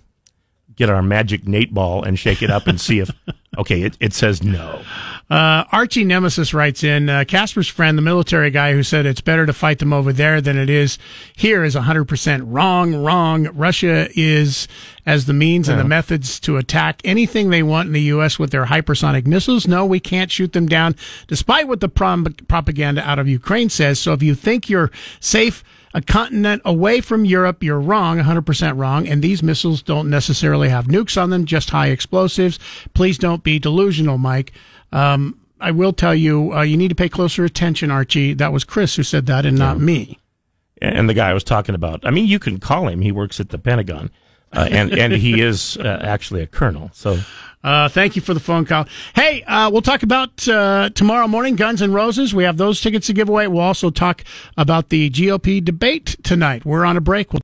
get our magic Nate ball and shake it up and see if, okay, it, it says no. Uh, Archie Nemesis writes in uh, Casper's friend, the military guy who said it's better to fight them over there than it is here, is 100% wrong. Wrong. Russia is as the means and the methods to attack anything they want in the U.S. with their hypersonic missiles. No, we can't shoot them down, despite what the prom- propaganda out of Ukraine says. So if you think you're safe a continent away from Europe, you're wrong, 100% wrong. And these missiles don't necessarily have nukes on them, just high explosives. Please don't be delusional, Mike. Um, I will tell you, uh, you need to pay closer attention, Archie. That was Chris who said that and not me. and the guy I was talking about. I mean, you can call him. He works at the Pentagon, uh, and and he is uh, actually a colonel. So Uh, thank you for the phone call. Hey, uh, we'll talk about uh, tomorrow morning, Guns and Roses. We have those tickets to give away. We'll also talk about the GOP debate tonight. We're on a break. We'll